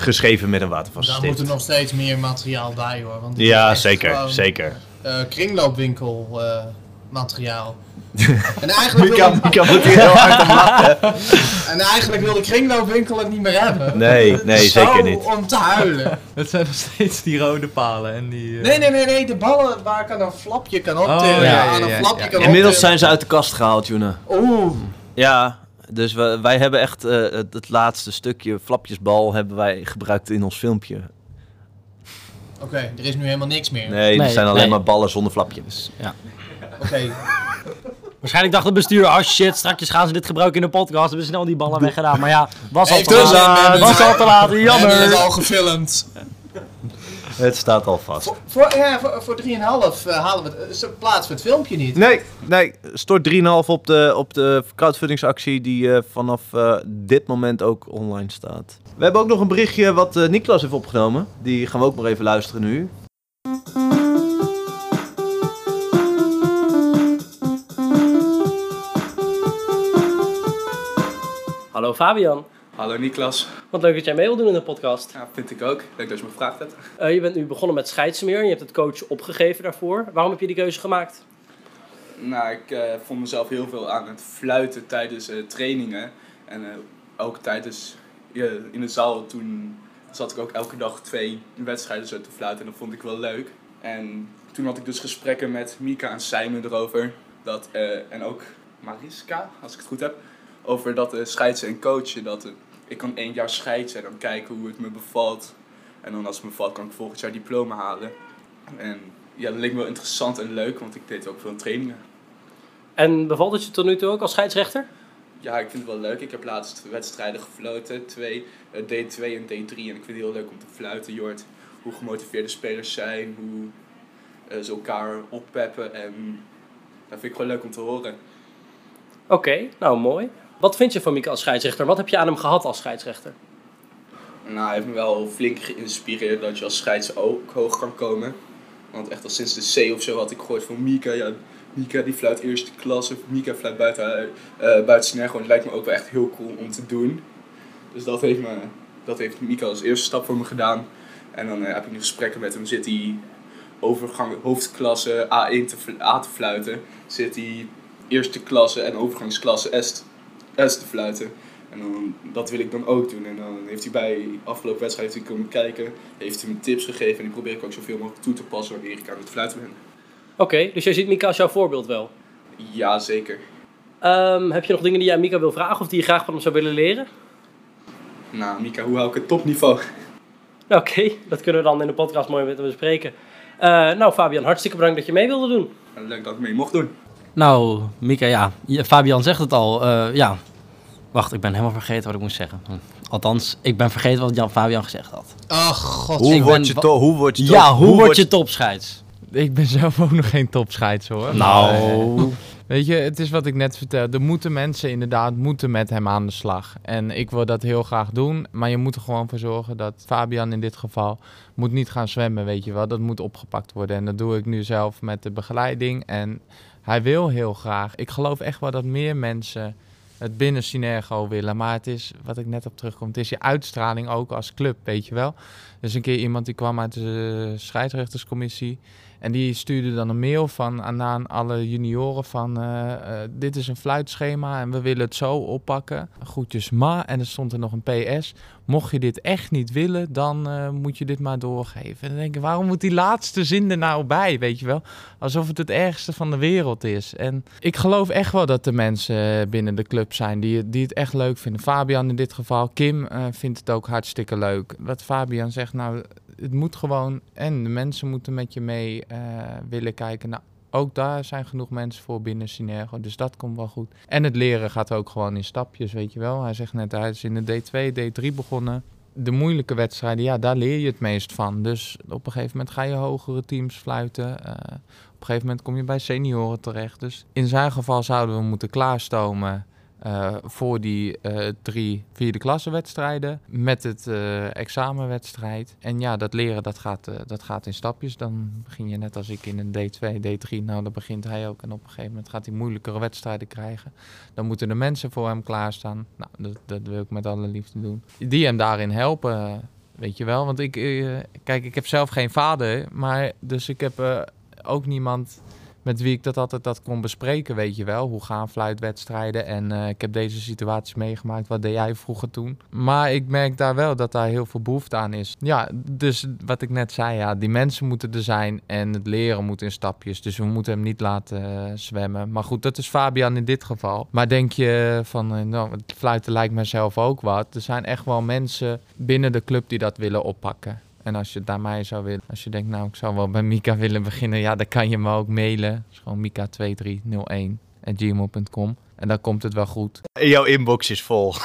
Geschreven met een watervaste
Daar moet er nog steeds meer materiaal bij hoor. Want
Ja, zeker,
gewoon,
zeker.
eh, kringloopwinkel eh, materiaal. en, eigenlijk
Mika,
wil,
Mika moet hier heel hard lachen.
en eigenlijk wil de kringloopwinkel het niet meer hebben.
Nee, nee,
Zo
zeker niet.
om te huilen.
Het zijn nog steeds die rode palen en die... eh,
Nee, nee, nee, nee, de ballen waar ik aan een flapje kan optillen.
Oh, ja, ja,
aan een
ja,
flapje
ja.
kan
Inmiddels
optillen.
zijn ze uit de kast gehaald, Juna.
Oeh,
Ja, dus we, wij hebben echt eh, het, het laatste stukje flapjesbal hebben wij gebruikt in ons filmpje.
oké, er is nu helemaal niks meer.
Nee, er zijn alleen
nee.
maar ballen zonder flapjes.
Oké,
Waarschijnlijk dacht het bestuur, oh shit, straks gaan ze dit gebruiken in de podcast. Hebben ze snel die ballen weggedaan. Maar ja, was al te laat. Was
het-
al te laat,
we hebben het
jammer.
al gefilmd.
Het staat al vast.
Voor, voor, ja, voor, voor 3,5 eh, halen we het, uh, plaatsen we het filmpje niet.
Nee, nee, stort 3,5 op de, op de crowdfundingsactie die eh, vanaf eh, dit moment ook online staat. We hebben ook nog een berichtje wat eh, Niklas heeft opgenomen. Die gaan we ook maar even luisteren nu.
Hallo Fabian.
Hallo Niklas.
Wat leuk dat jij mee wilt doen in de podcast.
Ja, vind ik ook. Leuk dat je me gevraagd hebt.
Eh, je bent nu begonnen met scheidsmeer en je hebt het coach opgegeven daarvoor. Waarom heb je die keuze gemaakt?
Nou, ik eh, vond mezelf heel veel aan het fluiten tijdens eh, trainingen. En ook tijdens in de zaal toen zat ik ook elke dag twee wedstrijden zo te fluiten. En dat vond ik wel leuk. En toen had ik dus gesprekken met Mika en Simon erover. Dat, en ook Mariska, als ik het goed heb. Over dat scheidsen en coachen. Dat ik kan één jaar scheidsen en dan kijken hoe het me bevalt. En dan als het me bevalt kan ik volgend jaar diploma halen. En ja, dat leek me wel interessant en leuk, want ik deed ook veel trainingen.
En bevalt het je tot nu toe ook als scheidsrechter?
Ja, ik vind het wel leuk. Ik heb laatst wedstrijden gefloten, twee, eh, D2 en D3. En ik vind het heel leuk om te fluiten. Hoort hoe gemotiveerde spelers zijn, hoe eh, ze elkaar oppeppen. En dat vind ik gewoon leuk om te horen.
Oké, nou mooi. Wat vind je van Mika als scheidsrechter? Wat heb je aan hem gehad als scheidsrechter?
Nou, hij heeft me wel flink geïnspireerd dat je als scheids ook hoog kan komen. Want echt al sinds de C of zo had ik gehoord van Mika. Ja, Mika die fluit eerste klas of Mika fluit buiten, eh buiten. En het lijkt me ook wel echt heel cool om te doen. Dus dat heeft, me, dat heeft Mika als eerste stap voor me gedaan. En dan eh, heb ik nu gesprekken met hem. Zit hij overgang hoofdklasse A1 te, A te fluiten. Zit hij eerste klasse en overgangsklasse S, S te fluiten. En dan, dat wil ik dan ook doen. En dan heeft hij bij afgelopen wedstrijd heeft hij komen kijken. Heeft hij me tips gegeven. En die probeer ik ook zoveel mogelijk toe te passen wanneer ik aan het fluiten ben.
Oké, dus jij ziet Mika als jouw voorbeeld wel.
Ja, zeker.
Ehm, heb je nog dingen die aan Mika wil vragen of die je graag van hem zou willen leren?
Nou, Mika, hoe hou ik het topniveau?
Oké, dat kunnen we dan in de podcast mooi met hem bespreken. Eh, nou Fabian, hartstikke bedankt dat je mee wilde doen.
En Leuk dat ik mee mocht doen.
Nou, Mika, ja. je- Fabian zegt het al. eh, ja. Wacht, ik ben helemaal vergeten wat ik moest zeggen. Hm. Althans, ik ben vergeten wat Jan Fabian gezegd had.
Ach, god.
Hoe
Ik
word
ben
je to- hoe word je top?
Ja, hoe, word je topscheids?
Ik ben zelf ook nog geen topscheids hoor.
Nou.
Weet je, het is wat ik net vertelde. Er moeten mensen inderdaad moeten met hem aan de slag. En ik wil dat heel graag doen. Maar je moet er gewoon voor zorgen dat Fabian in dit geval moet niet gaan zwemmen, weet je wel. Dat moet opgepakt worden. En dat doe ik nu zelf met de begeleiding. En hij wil heel graag. Ik geloof echt wel dat meer mensen het binnen Synergo willen. Maar het is, wat ik net op terugkom, het is je uitstraling ook als club, weet je wel. Dus een keer iemand die kwam uit de scheidsrechterscommissie. En die stuurde dan een mail van, aan, alle junioren van... eh, eh, dit is een fluitschema en we willen het zo oppakken. Groetjes ma. En er stond er nog een PS. Mocht je dit echt niet willen, dan eh, moet je dit maar doorgeven. En dan denk ik, waarom moet die laatste zin er nou bij, weet je wel? Alsof het het ergste van de wereld is. En ik geloof echt wel dat er mensen binnen de club zijn die, die het echt leuk vinden. Fabian in dit geval. Kim vindt het ook hartstikke leuk. Wat Fabian zegt, nou, het moet gewoon... En de mensen moeten met je mee eh, willen kijken. Nou, ook daar zijn genoeg mensen voor binnen Synergo. Dus dat komt wel goed. En het leren gaat ook gewoon in stapjes, weet je wel. Hij zegt net, hij is in de D2, D3 begonnen. De moeilijke wedstrijden, ja, daar leer je het meest van. Dus op een gegeven moment ga je hogere teams fluiten. Eh, op een gegeven moment kom je bij senioren terecht. Dus in zijn geval zouden we moeten klaarstomen eh, voor die eh, drie vierde klasse wedstrijden met het eh, examenwedstrijd. En ja, dat leren dat gaat, dat gaat in stapjes. Dan begin je net als ik in een D2, D3. Nou, dan begint hij ook. En op een gegeven moment gaat hij moeilijkere wedstrijden krijgen. Dan moeten de mensen voor hem klaarstaan. Nou, dat, dat wil ik met alle liefde doen. Die hem daarin helpen, weet je wel. Want ik, kijk, ik heb zelf geen vader, maar dus ik heb ook niemand met wie ik dat altijd dat kon bespreken, weet je wel. Hoe gaan fluitwedstrijden? En eh, ik heb deze situaties meegemaakt. Wat deed jij vroeger toen? Maar ik merk daar wel dat daar heel veel behoefte aan is. Ja, dus wat ik net zei, ja, die mensen moeten er zijn en het leren moet in stapjes. Dus we moeten hem niet laten eh, zwemmen. Maar goed, dat is Fabian in dit geval. Maar denk je van, eh, nou, het fluiten lijkt mezelf ook wat. Er zijn echt wel mensen binnen de club die dat willen oppakken. En als je het naar mij zou willen, als je denkt, nou, ik zou wel bij Mika willen beginnen, ja, dan kan je me ook mailen. Het is gewoon mika2301.gmail.com. En dan komt het wel goed.
En jouw inbox is vol.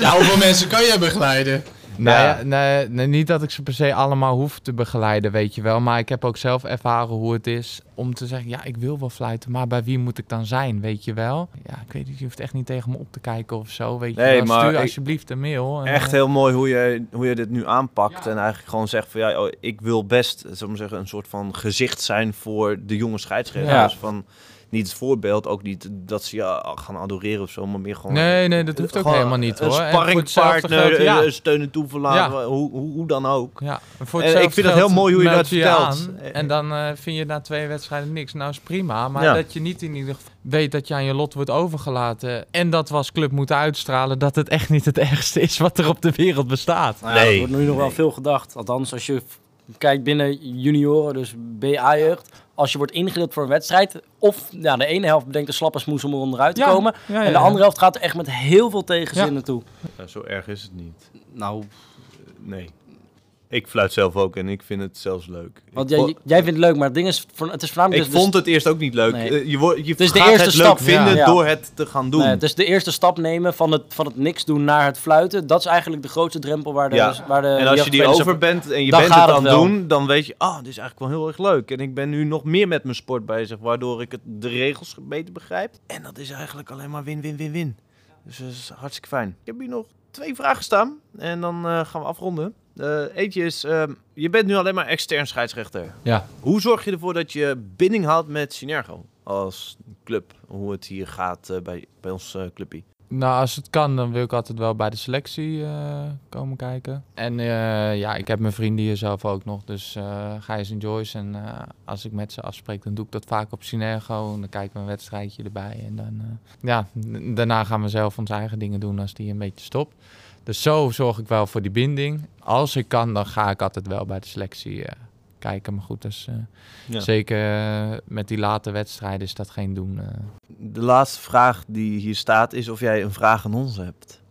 Nou, hoeveel mensen kan jij begeleiden?
Nou ja, nee, nee, niet dat ik ze per se allemaal hoef te begeleiden, weet je wel. Maar ik heb ook zelf ervaren hoe het is om te zeggen, ja, ik wil wel fluiten, maar bij wie moet ik dan zijn, weet je wel? Ja, ik weet niet, je hoeft echt niet tegen me op te kijken of zo, weet je
Nee,
wel.
maar
Stuur alsjeblieft een mail. en,
Echt
eh,
heel mooi hoe je, hoe je dit nu aanpakt. En eigenlijk gewoon zegt van ja, oh, ik wil best zullen we maar zeggen, een soort van gezicht zijn voor de jonge scheidsrechters.
Ja.
Van niet het voorbeeld, ook niet dat ze je gaan adoreren of zo, maar meer gewoon.
Nee, nee, dat hoeft ook helemaal niet,
Een
hoor. En voor hetzelfde
sparringpartner,
geld, ja.
eh, steun en toeverlaat,
Ja.
hoe, hoe, hoe dan ook.
Ja, en voor
En
hetzelfde
ik vind het heel mooi hoe je dat
je
vertelt.
aan en dan eh, vind je na twee wedstrijden niks. Nou is prima, maar
Ja.
dat je niet in ieder geval weet dat je aan je lot wordt overgelaten. En dat we als club moeten uitstralen dat het echt niet het ergste is wat er op de wereld bestaat.
Nou ja, Er wordt nu nog wel veel gedacht. Althans, als je kijkt binnen junioren, dus BA-jeugd. Als je wordt ingedeeld voor een wedstrijd. Of ja, de ene helft bedenkt de slappe smoes om er onderuit te
Ja,
komen.
ja, ja,
en de
ja.
andere helft gaat er echt met heel veel tegenzin
Ja.
naartoe.
Ja, zo erg is het niet.
Nou,
Nee. Ik fluit zelf ook en ik vind het zelfs leuk.
want jij, jij vindt het leuk, maar het ding is, het is voornamelijk...
ik
dus-
vond het eerst ook niet leuk.
Nee.
Eh, Je, wordt, je
Het is de eerste
het
stap,
leuk vinden
ja.
door het te gaan doen.
Nee, het is de eerste stap nemen van het, van het niks doen naar het fluiten. Dat is eigenlijk de grootste drempel waar de,
Ja.
waar de
en als je die over bent en je bent het aan het doen, dan weet je, ah, dit is eigenlijk wel heel erg leuk. En ik ben nu nog meer met mijn sport bezig, waardoor ik het, de regels beter begrijp. En dat is eigenlijk alleen maar win, win, win, win. Dus dat is hartstikke fijn. Ik heb hier nog twee vragen staan en dan eh, gaan we afronden. Eh, eentje is, ehm, je bent nu alleen maar extern scheidsrechter.
Ja.
Hoe zorg je ervoor dat je binding houdt met Synergo als club? Hoe het hier gaat eh, bij, bij ons clubje?
Nou, als het kan, dan wil ik altijd wel bij de selectie eh, komen kijken. En eh, ja, ik heb mijn vrienden hier zelf ook nog. Dus eh Gijs en Joyce. En als ik met ze afspreek, dan doe ik dat vaak op Synergo. En dan kijken we een wedstrijdje erbij. En dan, ja, daarna gaan we zelf onze eigen dingen doen als die een beetje stopt. Dus zo zorg ik wel voor die binding. Als ik kan, dan ga ik altijd wel bij de selectie kijken. Maar goed, dus, eh,
Ja.
zeker eh, met die late wedstrijden is dat geen doen. eh.
De laatste vraag die hier staat is of jij een vraag aan ons hebt.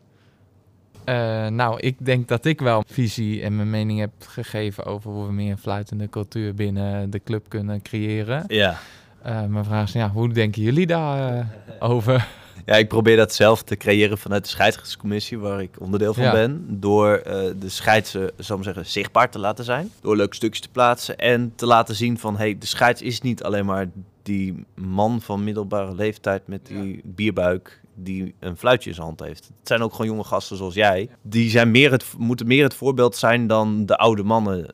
Eh, nou, ik denk dat ik wel visie en mijn mening heb gegeven over hoe we meer een fluitende cultuur binnen de club kunnen creëren.
Ja.
Eh, mijn vraag is, ja, hoe denken jullie daarover? over?
Ja, ik probeer dat zelf te creëren vanuit de scheidsrechtscommissie, waar ik onderdeel van
Ja.
ben. Door eh, de scheidsen, zal ik maar zeggen, zichtbaar te laten zijn. Door leuke stukjes te plaatsen en te laten zien van, hey, de scheids is niet alleen maar die man van middelbare leeftijd met die bierbuik die een fluitje in zijn hand heeft. Het zijn ook gewoon jonge gasten zoals jij. Die zijn meer het, moeten meer het voorbeeld zijn dan de oude mannen.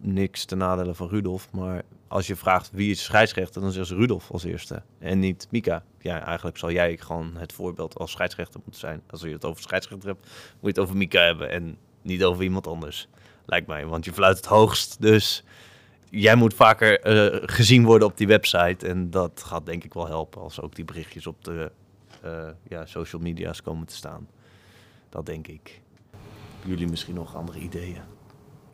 Niks ten nadele van Rudolf, maar als je vraagt wie is scheidsrechter, dan zeggen ze Rudolf als eerste. En niet Mika. Ja, eigenlijk zal jij gewoon het voorbeeld als scheidsrechter moeten zijn. Als je het over scheidsrechter hebt, moet je het over Mika hebben en niet over iemand anders. Lijkt mij, want je fluit het hoogst. Dus jij moet vaker eh, gezien worden op die website. En dat gaat denk ik wel helpen als ook die berichtjes op de eh, ja, social media's komen te staan. Dat denk ik. Jullie misschien nog andere ideeën?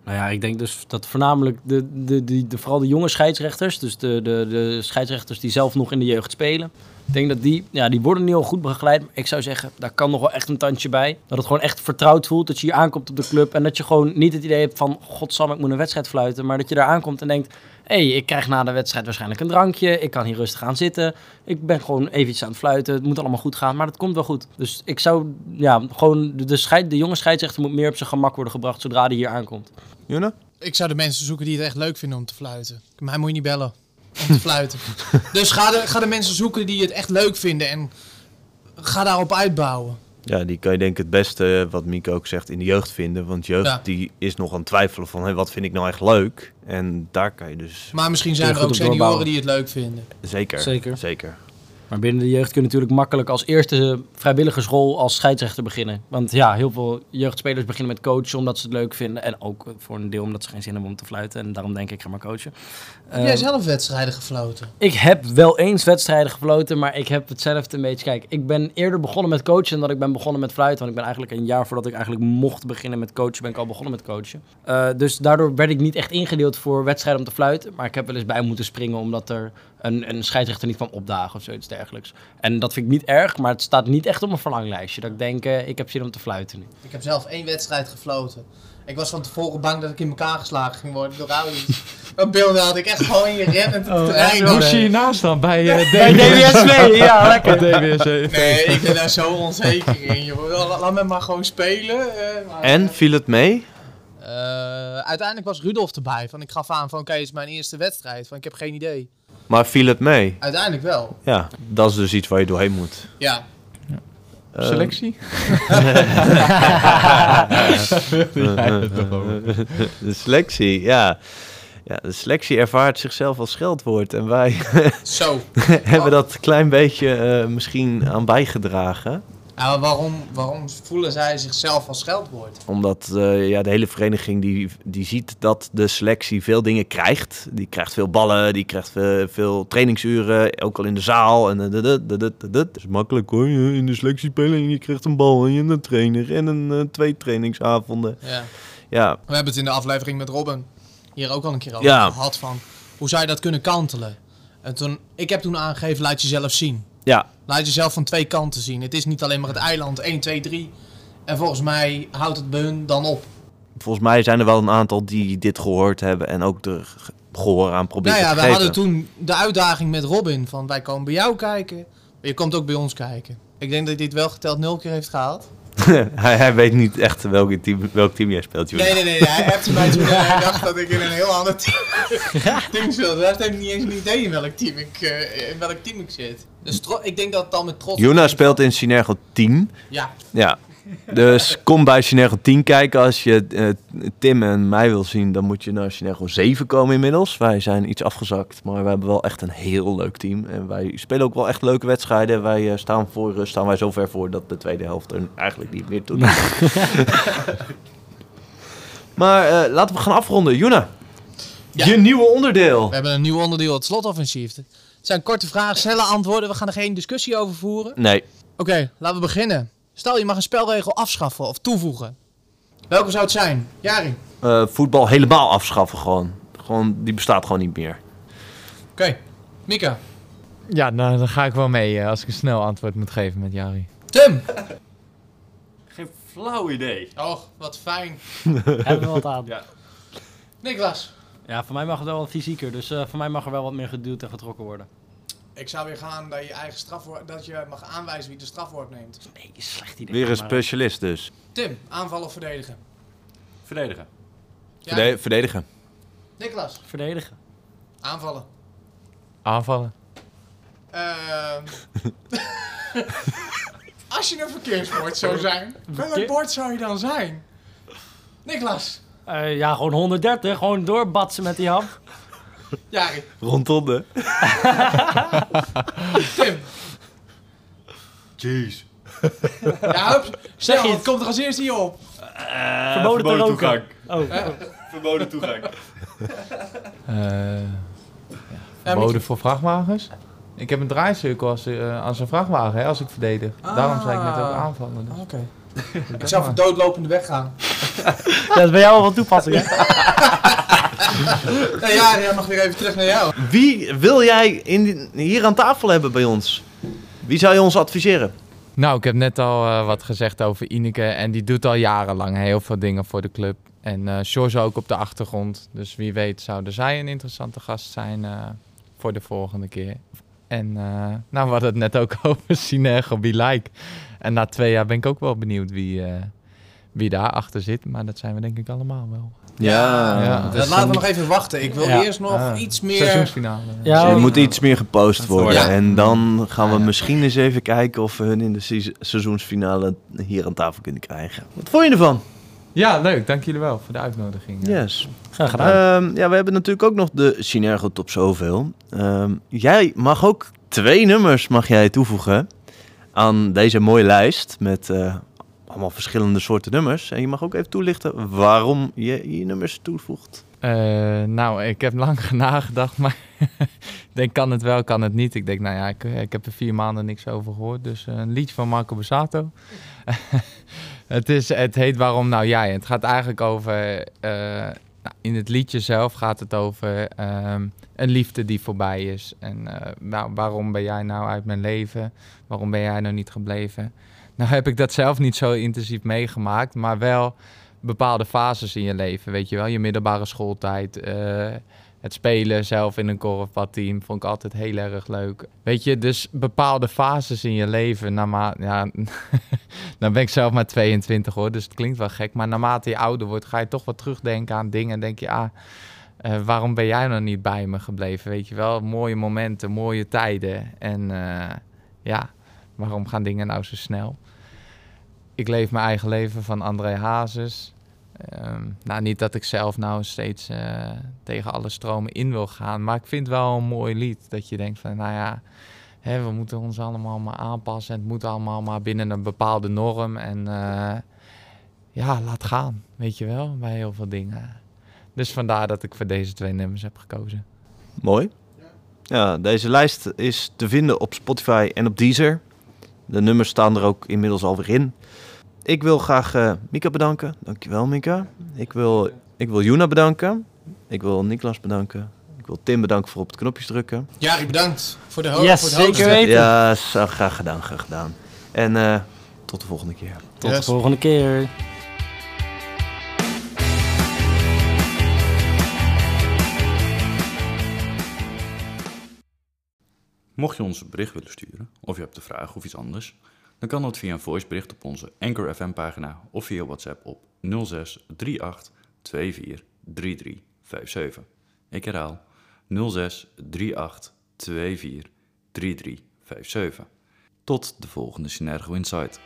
Nou ja, ik denk dus dat voornamelijk de, de, de, de, vooral de jonge scheidsrechters, dus de, de, de scheidsrechters die zelf nog in de jeugd spelen. Ik denk dat die, ja, die worden niet al goed begeleid. Maar ik zou zeggen, daar kan nog wel echt een tandje bij. Dat het gewoon echt vertrouwd voelt. Dat je hier aankomt op de club. En dat je gewoon niet het idee hebt van, godsam, ik moet een wedstrijd fluiten. Maar dat je daar aankomt en denkt, hé, hey, ik krijg na de wedstrijd waarschijnlijk een drankje. Ik kan hier rustig aan zitten. Ik ben gewoon eventjes aan het fluiten. Het moet allemaal goed gaan, maar dat komt wel goed. Dus ik zou, ja, gewoon de, de, scheid, de jonge scheidsrechter moet meer op zijn gemak worden gebracht zodra hij hier aankomt.
Juna?
Ik zou de mensen zoeken die het echt leuk vinden om te fluiten. Mij moet je niet bellen om te fluiten. dus ga de, ga de mensen zoeken die het echt leuk vinden en ga daarop uitbouwen.
Ja, die kan je denk ik het beste, wat Mieke ook zegt, in de jeugd vinden. Want jeugd
Ja.
die is nog aan het twijfelen van, hey, wat vind ik nou echt leuk? En daar kan je dus...
Maar misschien zijn er ook senioren
doorbouwen.
die het leuk vinden.
Zeker.
Zeker.
Zeker.
Maar binnen de jeugd kun je natuurlijk makkelijk als eerste vrijwilligersrol als scheidsrechter beginnen. Want ja, heel veel jeugdspelers beginnen met coachen omdat ze het leuk vinden. En ook voor een deel omdat ze geen zin hebben om te fluiten. En daarom denk ik, ga maar coachen.
Heb jij
Ehm,
zelf wedstrijden gefloten?
Ik heb wel eens wedstrijden gefloten, maar ik heb hetzelfde een beetje. Kijk, ik ben eerder begonnen met coachen dan dat ik ben begonnen met fluiten. Want ik ben eigenlijk een jaar voordat ik eigenlijk mocht beginnen met coachen, ben ik al begonnen met coachen. Eh, dus daardoor werd ik niet echt ingedeeld voor wedstrijden om te fluiten. Maar ik heb wel eens bij moeten springen omdat er een, een scheidsrechter niet kwam opdagen of zoiets dergelijks. En dat vind ik niet erg, maar het staat niet echt op mijn verlanglijstje. Dat ik denk, eh, ik heb zin om te fluiten nu.
Ik heb zelf één wedstrijd gefloten. Ik was van tevoren bang dat ik in elkaar geslagen ging worden door ouders. Op beelden had ik echt gewoon in rennen
Oh,
te terrein.
Moest je hiernaast dan bij uh,
Bij DWSV, ja, lekker.
Nee, ik ben daar zo onzeker in. joh. Laat, laat me maar gewoon spelen. eh, maar-
En, viel het mee?
Eh, uiteindelijk was Rudolf erbij. Van ik gaf aan van oké, het is mijn eerste wedstrijd. Van ik heb geen idee.
Maar viel het mee?
Uiteindelijk wel.
Ja, dat is dus iets waar je doorheen moet.
Ja.
Eh,
Selectie?
de selectie, ja. ja. De selectie ervaart zichzelf als scheldwoord. En wij
Zo.
hebben dat een klein beetje eh, misschien aan bijgedragen.
Ja, maar waarom, waarom voelen zij zichzelf als scheldwoord?
Omdat eh, ja, de hele vereniging die, die ziet dat de selectie veel dingen krijgt. Die krijgt veel ballen, die krijgt veel, veel trainingsuren, ook al in de zaal. En, dat, dat, dat, dat, dat. Het is makkelijk hoor, je in de selectie spelen en je krijgt een bal en je een trainer en een, eh, twee trainingsavonden.
Ja.
Ja,
We hebben het in de aflevering met Robin hier ook al een keer over
Ja.
gehad van hoe zou je dat kunnen kantelen? En toen, ik heb toen aangegeven, laat jezelf zien.
ja,
Laat jezelf van twee kanten zien. Het is niet alleen maar het eiland 1, 2, 3. En volgens mij houdt het bij hun dan op.
volgens mij zijn er wel een aantal die dit gehoord hebben en ook er ge- gehoor aan proberen
Nou ja,
te
we
geven.
hadden toen de uitdaging met Robin van wij komen bij jou kijken. Maar je komt ook bij ons kijken. Ik denk dat hij het wel geteld nul keer heeft gehaald.
hij, hij weet niet echt welk team, welk team jij speelt.
Nee, nee, nee. Hij heeft mij toen hij dacht dat ik in een heel ander team, team speelde. Hij heeft niet eens een idee in welk team ik, eh, in welk team ik zit. Dus ik denk dat het dan met trots...
Juna speelt in Synergo 10.
Ja.
Ja. Dus kom bij Synergo 10 kijken. Als je eh, Tim en mij wil zien, dan moet je naar Synergo 7 komen inmiddels. Wij zijn iets afgezakt, maar we hebben wel echt een heel leuk team. En wij spelen ook wel echt leuke wedstrijden. Wij eh, staan voor rust, staan wij zo ver voor dat de tweede helft er eigenlijk niet meer toe doet. maar eh, laten we gaan afronden. Juna,
Ja.
je nieuwe onderdeel.
We hebben een nieuw onderdeel, het slotoffensief. Het zijn korte vragen, snelle antwoorden. We gaan er geen discussie over voeren.
Nee,
Oké, laten we beginnen. Stel, je mag een spelregel afschaffen of toevoegen. Welke zou het zijn? Jari.
eh, voetbal helemaal afschaffen gewoon. gewoon. Die bestaat gewoon niet meer.
Oké. Mika.
Ja, nou, dan ga ik wel mee eh, als ik een snel antwoord moet geven met Jari.
Tim.
Geen flauw idee.
Oh, wat fijn.
Hebben we wat aan.
Ja.
Niklas.
Ja, voor mij mag het wel wat fysieker. Dus eh, voor mij mag er wel wat meer geduwd en getrokken worden.
Ik zou weer gaan dat je eigen strafwoord, dat je mag aanwijzen wie de strafwoord neemt.
Nee, slecht idee.
Weer een
Maar-
specialist dus.
Tim, aanvallen of verdedigen?
Verdedigen.
Verde- verdedigen.
Niklas,
Verdedigen.
aanvallen.
Aanvallen.
Ehm Als je een verkeersbord zou zijn, welk
Verkeer-
bord zou je dan zijn? Niklas.
Eh, ja, gewoon 130. Gewoon doorbatsen met die ham.
Jari.
Rondom de.
Tim.
Jeez.
Ja, hup.
Zeg je het.
komt er als eerste hier op.
verboden te roken.
toegang.
Oh,
Hè?
Verboden toegang.
Eh
Ja,
verboden voor vrachtwagens. Ik heb een draaicirkel als, eh, als een vrachtwagen, hè, als ik verdedig. Daarom zei ik net ook
Ah.
aanvallen. Dus.
Oké. Ik zou voor doodlopende weg gaan.
Dat is bij jou wel van toepassing, hè?
Ja, ja, mag weer even terug naar jou.
Wie wil jij in hier aan tafel hebben bij ons? Wie zou je ons adviseren?
Nou, ik heb net al eh, wat gezegd over Ineke. En die doet al jarenlang heel veel dingen voor de club. En eh George ook op de achtergrond. Dus wie weet zouden zij een interessante gast zijn eh, voor de volgende keer. En eh, nou, we hadden het net ook over Synergo Be Like. En na twee jaar ben ik ook wel benieuwd wie, eh wie daarachter zit. Maar dat zijn we denk ik allemaal wel.
Ja,
Ja. Dus
laten we nog even wachten. Ik wil
Ja.
eerst nog
Ah,
iets meer...
Seizoensfinale.
Ja,
er moet iets meer gepost worden.
Ja.
En dan gaan we misschien eens even kijken of we hun in de se- seizoensfinale hier aan tafel kunnen krijgen. Wat vond je ervan?
Ja, leuk. Dank jullie wel voor de uitnodiging.
Yes.
Graag gedaan.
Ehm, ja, we hebben natuurlijk ook nog de Synergo Top Zoveel. Ehm, jij mag ook twee nummers mag jij toevoegen aan deze mooie lijst met eh, allemaal verschillende soorten nummers. En je mag ook even toelichten waarom je je nummers toevoegt.
Eh, nou, ik heb lang nagedacht, maar ik denk, kan het wel, kan het niet. Ik denk, nou ja, ik, ik heb er vier maanden niks over gehoord. Dus eh, een liedje van Marco Bassato. het, is, het heet Waarom Nou Jij. Het gaat eigenlijk over, eh, nou, in het liedje zelf gaat het over ehm, een liefde die voorbij is. En eh, nou, waarom ben jij nou uit mijn leven? Waarom ben jij nou niet gebleven? Nou heb ik dat zelf niet zo intensief meegemaakt, maar wel bepaalde fases in je leven, weet je wel. Je middelbare schooltijd, eh, het spelen zelf in een korfbalteam vond ik altijd heel erg leuk. Weet je, dus bepaalde fases in je leven, naarmate, ja, dan ben ik zelf maar 22 hoor, dus het klinkt wel gek. Maar naarmate je ouder wordt, ga je toch wat terugdenken aan dingen en denk je, ah, eh, waarom ben jij nog niet bij me gebleven, weet je wel. Mooie momenten, mooie tijden en eh, ja, waarom gaan dingen nou zo snel? Ik leef mijn eigen leven van André Hazes. Ehm, nou, niet dat ik zelf nou steeds eh, tegen alle stromen in wil gaan. Maar ik vind wel een mooi lied. Dat je denkt van, nou ja, hè, we moeten ons allemaal maar aanpassen. En het moet allemaal maar binnen een bepaalde norm. En eh, ja, laat gaan, weet je wel, bij heel veel dingen. Dus vandaar dat ik voor deze twee nummers heb gekozen.
Mooi. Ja, deze lijst is te vinden op Spotify en op Deezer. De nummers staan er ook inmiddels alweer in. Ik wil graag eh, Mika bedanken. Dankjewel, Mika. Ik wil, ik wil Juna bedanken. Ik wil Niklas bedanken. Ik wil Tim bedanken voor op het knopjes drukken.
Jari, bedankt voor de, ho
Yes,
voor het
zeker weten.
Ja, zo, graag gedaan, graag gedaan. En eh, tot de volgende keer.
Tot
Yes.
de volgende keer.
Mocht je ons een bericht willen sturen, of je hebt een vraag of iets anders, dan kan dat via een voicebericht op onze Anchor FM pagina of via WhatsApp op 06 38 24 33 57. Ik herhaal 06 38 24 33 57. Tot de volgende Synergo Insight.